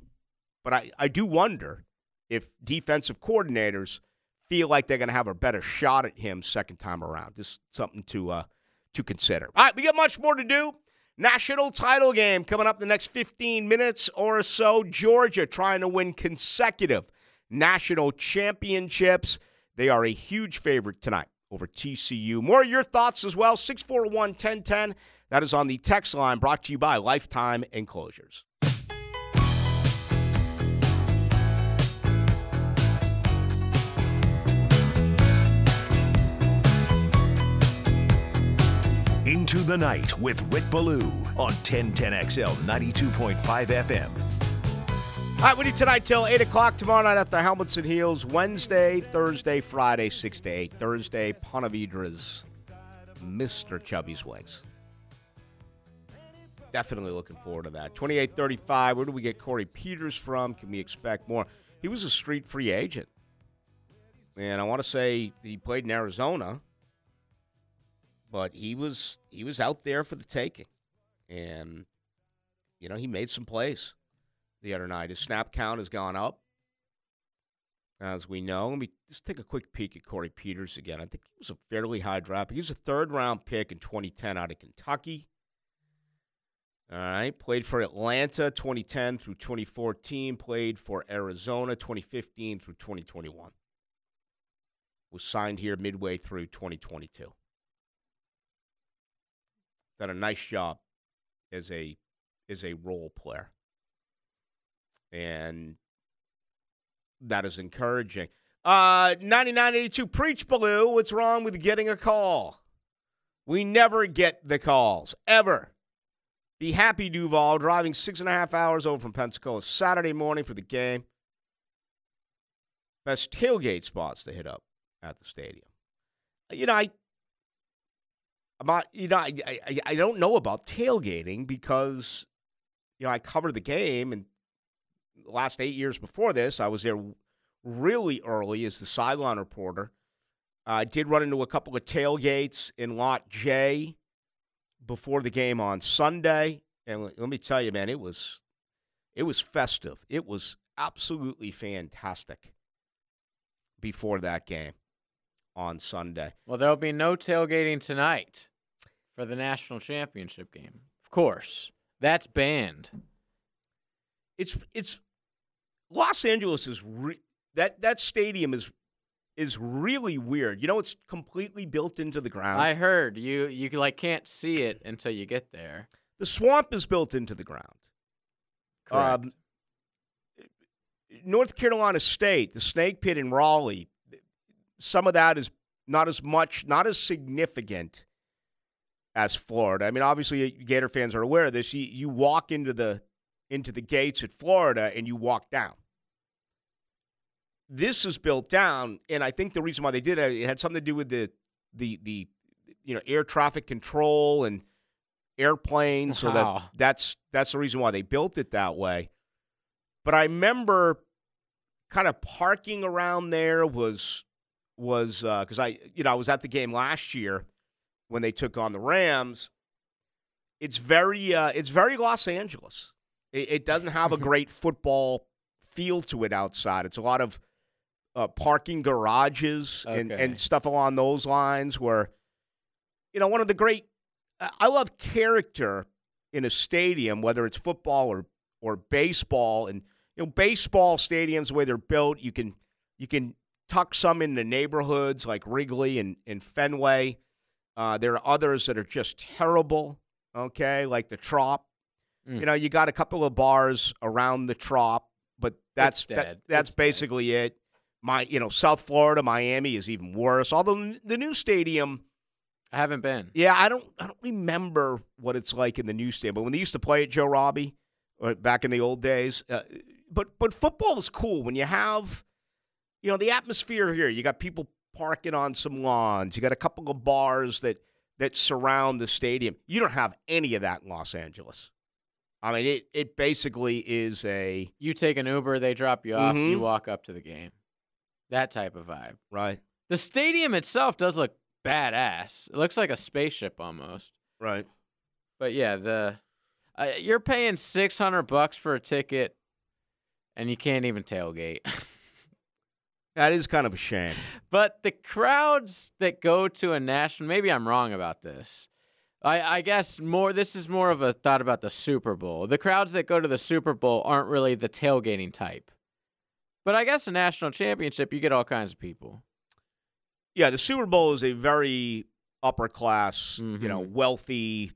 But I, I do wonder if defensive coordinators feel like they're going to have a better shot at him second time around. Just something to uh, to consider. All right, we got much more to do. National title game coming up in the next 15 minutes or so. Georgia trying to win consecutive national championships. They are a huge favorite tonight over TCU. More of your thoughts as well. 641 1010. That is on the text line brought to you by Lifetime Enclosures. Into the Night with Rick Ballou on 1010XL 92.5 FM. All right, we need tonight till 8 o'clock. Tomorrow night after Helmets and Heels. Wednesday, Thursday, Friday, 6 to 8. Thursday, Ponte Vedra's Mr. Chubby's Wings. Definitely looking forward to that. 2835, Where do we get Corey Peters from? Can we expect more? He was a street free agent. And I want to say he played in Arizona, but he was he was out there for the taking. And you know, he made some plays the other night. His snap count has gone up, as we know. Let me just take a quick peek at Corey Peters again. I think he was a fairly high draft. He was a third round pick in 2010 out of Kentucky. All right, played for Atlanta 2010 through 2014, played for Arizona 2015 through 2021. Was signed here midway through 2022. Done a nice job as a as a role player and that is encouraging. Uh, 9982 Preach Ballou. What's wrong with getting a call? We never get the calls, ever. Be happy, Duval, driving six and a half hours over from Pensacola Saturday morning for the game. Best tailgate spots to hit up at the stadium. You know, I about you know I, I I don't know about tailgating because you know I covered the game and the last eight years before this, I was there really early as the sideline reporter. I uh, did run into a couple of tailgates in Lot J before the game on Sunday, and let me tell you, man, it was it was festive. It was absolutely fantastic before that game on Sunday. Well, there'll be no tailgating tonight for the national championship game. Of course, that's banned. It's it's Los Angeles is re- that that stadium is is really weird. You know, it's completely built into the ground. I heard you you like can't see it until you get there. The swamp is built into the ground. Correct. Um, North Carolina State, the Snake Pit in Raleigh, some of that is not as much, not as significant as Florida. I mean, obviously, Gator fans are aware of this. You, you walk into the into the gates at Florida and you walk down. This is built down, and I think the reason why they did it, it had something to do with the the the you know air traffic control and airplanes. So that that's that's the reason why they built it that way. But I remember kind of parking around there was was because uh, I you know I was at the game last year when they took on the Rams. It's very uh, it's very Los Angeles. It, it doesn't have a great football feel to it outside. It's a lot of uh, parking garages and, Okay. and stuff along those lines. Where, you know, one of the great, I love character in a stadium, whether it's football or or baseball. And you know, baseball stadiums, the way they're built, you can you can tuck some in the neighborhoods like Wrigley and, and Fenway. Uh, there are others that are just terrible. Okay, like the Trop. Mm. You know, you got a couple of bars around the Trop, but that's that- that's It's dead. basically it. My, you know, South Florida, Miami is even worse. Although the new stadium, I haven't been. yeah, I don't, I don't remember what it's like in the new stadium. But when they used to play at Joe Robbie, or back in the old days, uh, but but football is cool when you have, you know, the atmosphere here. You got people parking on some lawns. You got a couple of bars that that surround the stadium. You don't have any of that in Los Angeles. I mean, it it basically is a You take an Uber, they drop you off, you Mhm. walk up to the game. That type of vibe. right, The stadium itself does look badass. It looks like a spaceship almost. right. But yeah, the uh, you're paying 600 bucks for a ticket and you can't even tailgate. That is kind of a shame. But the crowds that go to a national, maybe I'm wrong about this. I, I guess more. This is more of a thought about the Super Bowl. The crowds that go to the Super Bowl aren't really the tailgating type. But I guess a national championship, you get all kinds of people. Yeah, the Super Bowl is a very upper class, you know, Mhm. wealthy,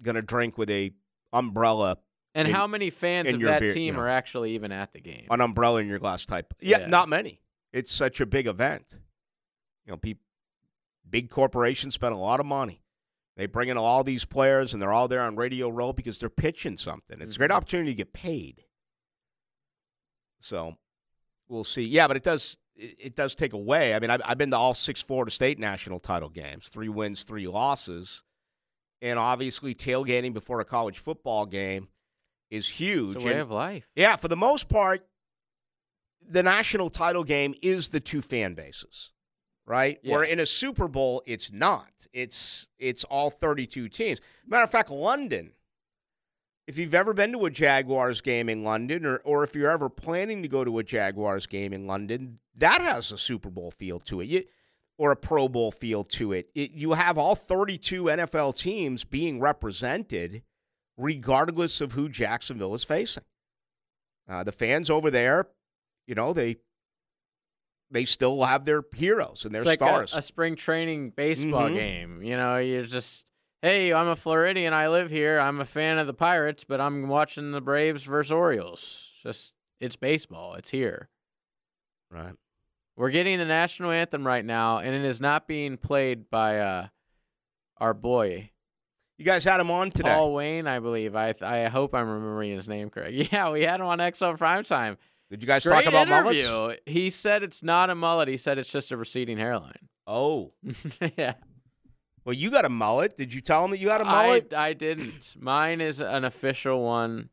gonna drink with a umbrella, And In- how many fans of that beer, team you know. are actually even at the game? an umbrella in your glass type. Yeah, Yeah. not many. It's such a big event. You know, peop big corporations spend a lot of money. They bring in all these players, and they're all there on Radio Row because they're pitching something. It's a great Mhm. opportunity to get paid. So, we'll see. Yeah, but it does it, does take away. I mean, I've, I've been to all six Florida State national title games, three wins, three losses, and obviously tailgating before a college football game is huge. It's a way And- of life. yeah, for the most part, the national title game is the two fan bases, right? Where in a Super Bowl, it's not. It's it's all 32 teams. Matter of fact, London. If you've ever been to a Jaguars game in London, or or if you're ever planning to go to a Jaguars game in London, that has a Super Bowl feel to it. You, or a Pro Bowl feel to it. it. You have all 32 NFL teams being represented, regardless of who Jacksonville is facing. Uh, the fans over there, you know, they they still have their heroes and their It's like stars. A, a spring training baseball Mhm. game. You know, you're just, hey, I'm a Floridian. I live here. I'm a fan of the Pirates, but I'm watching the Braves versus Orioles. Just, it's baseball. It's here. right. We're getting the national anthem right now, and it is not being played by uh, our boy You guys had him on today. Paul Wayne, I believe. I I hope I'm remembering his name correct. Yeah, we had him on XO Primetime. Did you guys Great talk about interview. mullets? He said it's not a mullet. He said it's just a receding hairline. Oh, yeah. Well, you got a mullet. Did you tell him that you had a mullet? I, I didn't. Mine is an official one.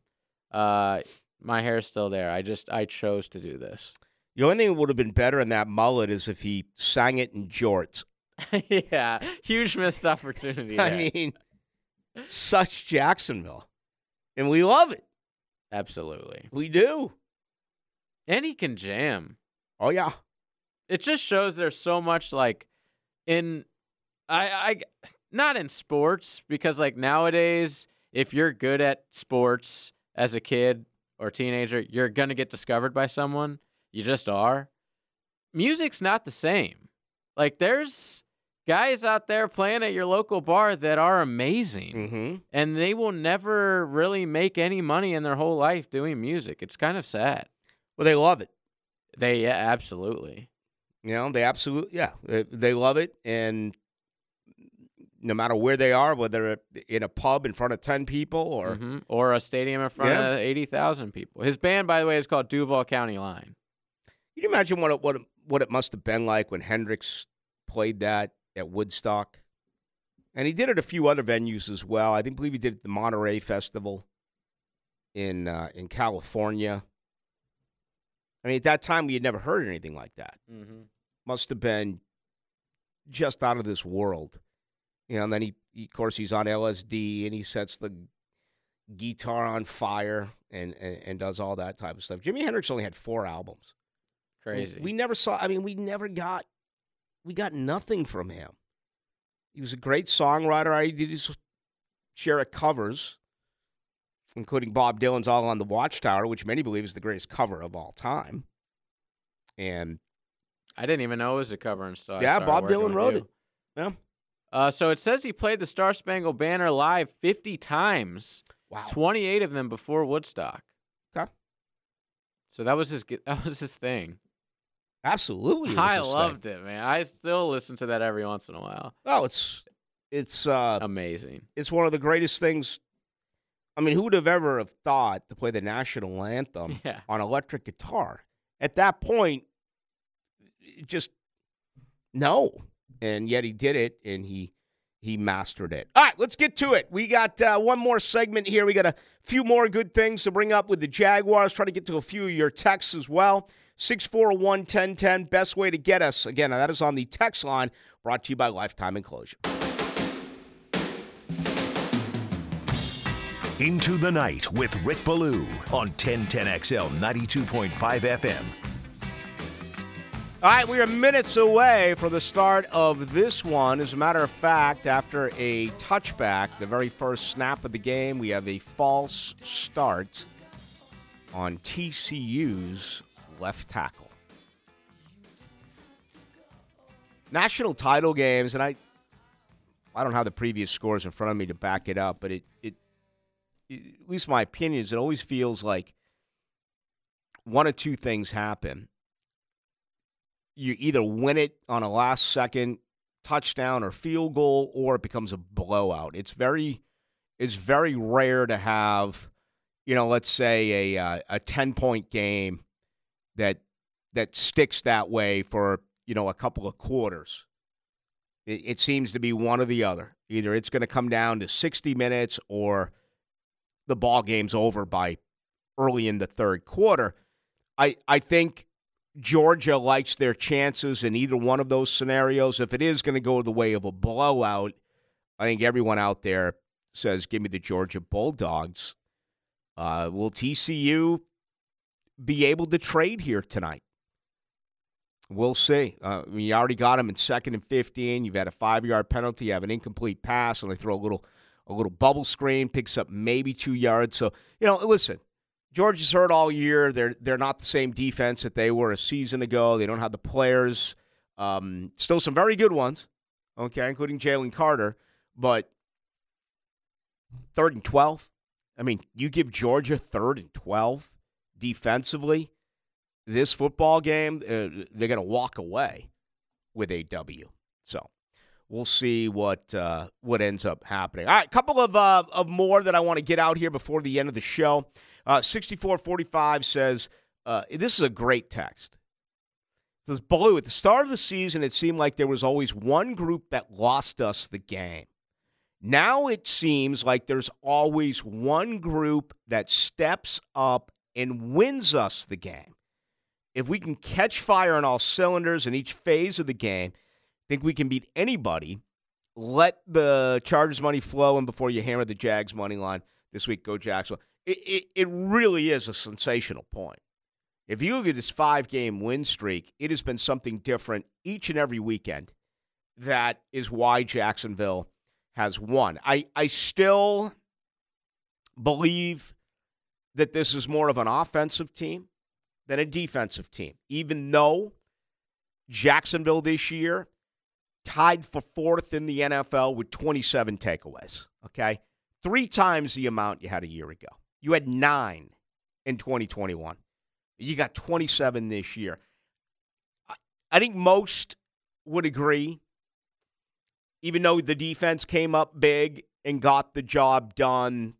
Uh, my hair's still there. I just I chose to do this. the only thing that would have been better in that mullet is if he sang it in jorts. yeah, huge missed opportunity. I mean, such Jacksonville, and we love it. absolutely. We do. And he can jam. Oh yeah. It just shows there's so much like in I I not in sports because like nowadays if you're good at sports as a kid or teenager, you're going to get discovered by someone. You just are. Music's not the same. Like there's guys out there playing at your local bar that are amazing Mm-hmm. and they will never really make any money in their whole life doing music. It's kind of sad. Well, they love it. They yeah, absolutely. You know, they absolutely, yeah, they, they love it. And no matter where they are, whether in a pub in front of 10 people or, Mhm. or a stadium in front Yeah. of 80,000 people. His band, by the way, is called Duval County Line. can you imagine what it, what, it, what it must have been like when Hendrix played that at Woodstock? And he did it a few other venues as well. I think believe he did it at the Monterey Festival in uh, in California. I mean, at that time, we had never heard anything like that. Mm-hmm. must have been just out of this world. You know, and then he, he of course, he's on LSD and he sets the guitar on fire and, and, and does all that type of stuff. Jimi Hendrix only had four albums. Crazy. We never saw. I mean, we never got. We got nothing from him. He was a great songwriter. I did his share of covers, including Bob Dylan's "All Along the Watchtower," which many believe is the greatest cover of all time. And I didn't even know it was a cover and stuff. Yeah, Bob Dylan wrote it. yeah, Uh, so it says he played the Star Spangled Banner live 50 times, wow, 28 of them before Woodstock. Okay. So that was his that was his thing. absolutely. I his thing. loved it, man. I still listen to that every once in a while. Oh, it's it's uh Amazing. it's one of the greatest things. I mean, who would have ever have thought to play the national anthem Yeah. on electric guitar? At that point, just no, and yet he did it, and he he mastered it. All right, let's get to it. We got uh, one more segment here. We got a few more good things to bring up with the Jaguars. Try to get to a few of your texts as well. 641 1010, best way to get us. Again, that is on the text line brought to you by Lifetime Enclosure. Into the Night with Rick Ballou on 1010XL 92.5 FM. All right, we are minutes away from the start of this one. As a matter of fact, after a touchback, the very first snap of the game, we have a false start on TCU's left tackle. National title games, and I I don't have the previous scores in front of me to back it up, but it, it, it at least my opinion is it always feels like one of two things happen you either win it on a last second touchdown or field goal or it becomes a blowout. It's very it's very rare to have, you know, let's say a uh, a 10 point game that that sticks that way for, you know, a couple of quarters. It, it seems to be one or the other. Either it's going to come down to 60 minutes or the ball game's over by early in the third quarter. I I think Georgia likes their chances in either one of those scenarios. If it is going to go the way of a blowout, I think everyone out there says, give me the Georgia Bulldogs. Uh, will TCU be able to trade here tonight? We'll see. Uh, you already got them in second and 15. You've had a five yard penalty. You have an incomplete pass, and they throw a little, a little bubble screen, picks up maybe two yards. So, you know, listen, Georgia's hurt all year. They're they're not the same defense that they were a season ago. They don't have the players. Um, still some very good ones, okay, including Jalen Carter. But third and twelve. I mean, you give Georgia third and twelve defensively. This football game, uh, they're going to walk away with a W. So we'll see what uh, what ends up happening. All right, a couple of uh, of more that I want to get out here before the end of the show. Uh, 6445 says, uh, This is a great text. It says, Ballou, at the start of the season, it seemed like there was always one group that lost us the game. Now it seems like there's always one group that steps up and wins us the game. If we can catch fire on all cylinders in each phase of the game, think we can beat anybody. Let the Chargers money flow, and before you hammer the Jags money line this week, go Jacksonville. It, it, it really is a sensational point. If you look at this five game win streak, it has been something different each and every weekend. That is why Jacksonville has won. I, I still believe that this is more of an offensive team than a defensive team, even though Jacksonville this year tied for fourth in the NFL with 27 takeaways. Okay. Three times the amount you had a year ago. You had nine in 2021. You got 27 this year. I- think most would agree, even though the defense came up big and got the job done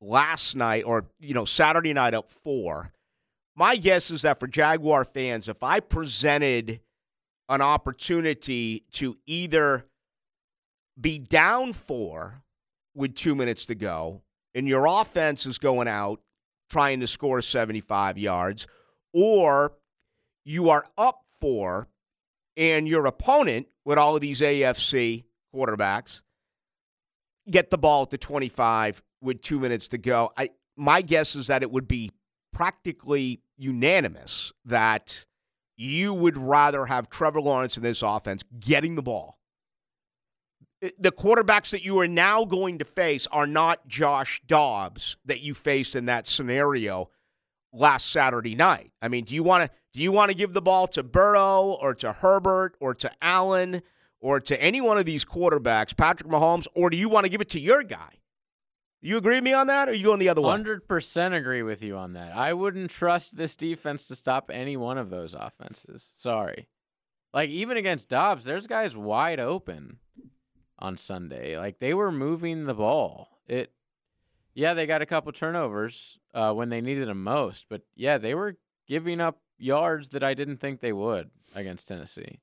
last night or, you know, Saturday night up four. My guess is that for Jaguar fans, if I presented an opportunity to either be down four with two minutes to go and your offense is going out trying to score 75 yards, or you are up four and your opponent, with all of these AFC quarterbacks, get the ball at the 25 with two minutes to go. I my guess is that it would be practically unanimous that you would rather have Trevor Lawrence in this offense getting the ball. The quarterbacks that you are now going to face are not Josh Dobbs that you faced in that scenario last Saturday night. I mean, do you want to do you want to give the ball to Burrow or to Herbert or to Allen or to any one of these quarterbacks, Patrick Mahomes, or do you want to give it to your guy? You agree with me on that, or are you going the other way? Hundred percent agree with you on that. I wouldn't trust this defense to stop any one of those offenses. Sorry, like even against Dobbs, there's guys wide open on Sunday. Like they were moving the ball. It, yeah, they got a couple turnovers uh, when they needed them most, but yeah, they were giving up yards that I didn't think they would against Tennessee.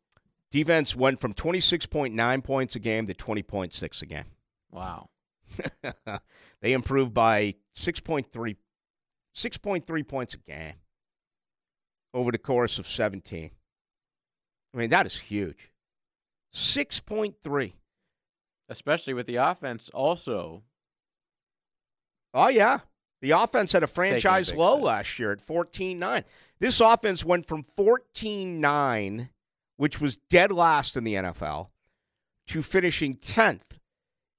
Defense went from 26.9 points a game to 20.6 a game. Wow. they improved by 6.3, 6.3 points a game over the course of 17. I mean, that is huge. 6.3. Especially with the offense also. Oh, yeah. The offense had a franchise big low step. last year at 14 9. This offense went from 14 9, which was dead last in the NFL, to finishing 10th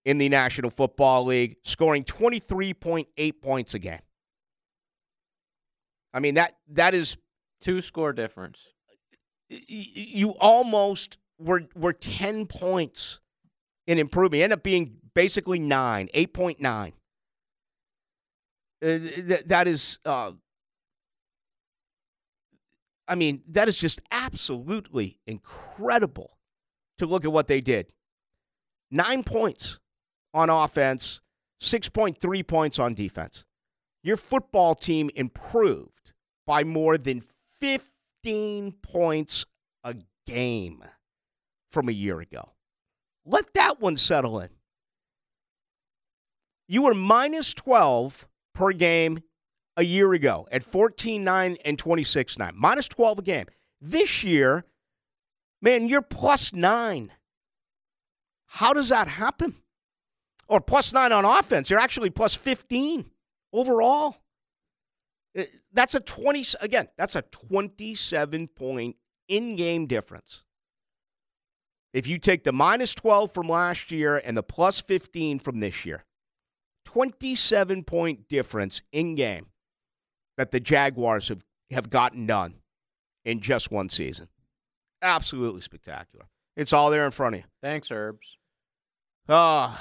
in the National Football League, scoring 23.8 points a game. I mean, that that is Two score difference. you almost were were 10 points in improvement. You end up being basically 9, 8.9. Uh, th- that is uh, I mean, that is just absolutely incredible to look at what they did. 9 points on offense, 6.3 points on defense. Your football team improved by more than 15 points a game from a year ago. Let that one settle in. You were minus 12 per game a year ago at 14 9 and 26 9. Minus 12 a game. This year, man, you're plus 9. How does that happen? Or plus 9 on offense. You're actually plus 15 overall. That's a 20 again, that's a 27 point in-game difference. If you take the minus 12 from last year and the plus 15 from this year, 27 point difference in game that the Jaguars have, have gotten done in just one season. Absolutely spectacular. It's all there in front of you. Thanks, Herbs. Uh,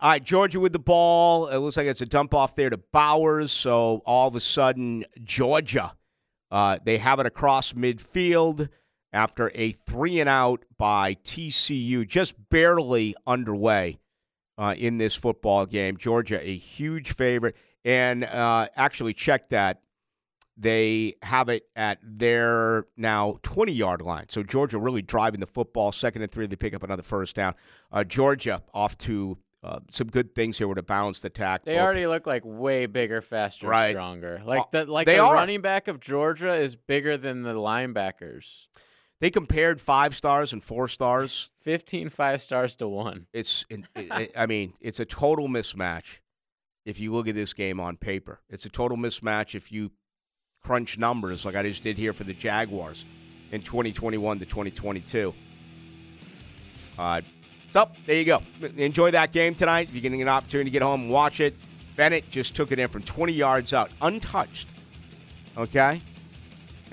all right, Georgia with the ball. It looks like it's a dump off there to Bowers. So all of a sudden, Georgia, uh, they have it across midfield after a three and out by TCU, just barely underway uh, in this football game. Georgia, a huge favorite. And uh, actually, check that. They have it at their now 20 yard line. So Georgia really driving the football. Second and three, they pick up another first down. Uh, Georgia off to uh, some good things here with a balanced attack. They both- already look like way bigger, faster, Right. stronger. Like Uh, the like they the are. running back of Georgia is bigger than the linebackers. they compared five stars and four stars. 15 five stars to one. It's, it, it, I mean, it's a total mismatch if you look at this game on paper. It's a total mismatch if you crunch numbers like I just did here for the Jaguars in 2021 to 2022. Uh, so there you go. Enjoy that game tonight. If you're getting an opportunity to get home and watch it, Bennett just took it in from 20 yards out, untouched. Okay,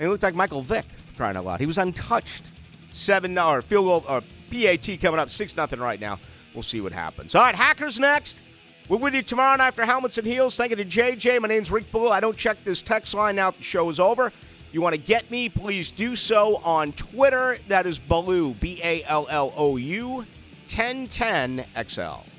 and it looked like Michael Vick crying out loud. He was untouched. Seven or field goal or PAT coming up six nothing right now. We'll see what happens. All right, Hackers next. We're with you tomorrow night after Helmets and Heels. Thank you to JJ. My name's Rick Ballou. I don't check this text line now the show is over. If you want to get me, please do so on Twitter. That is Ballou, B A L L O U, 1010 XL.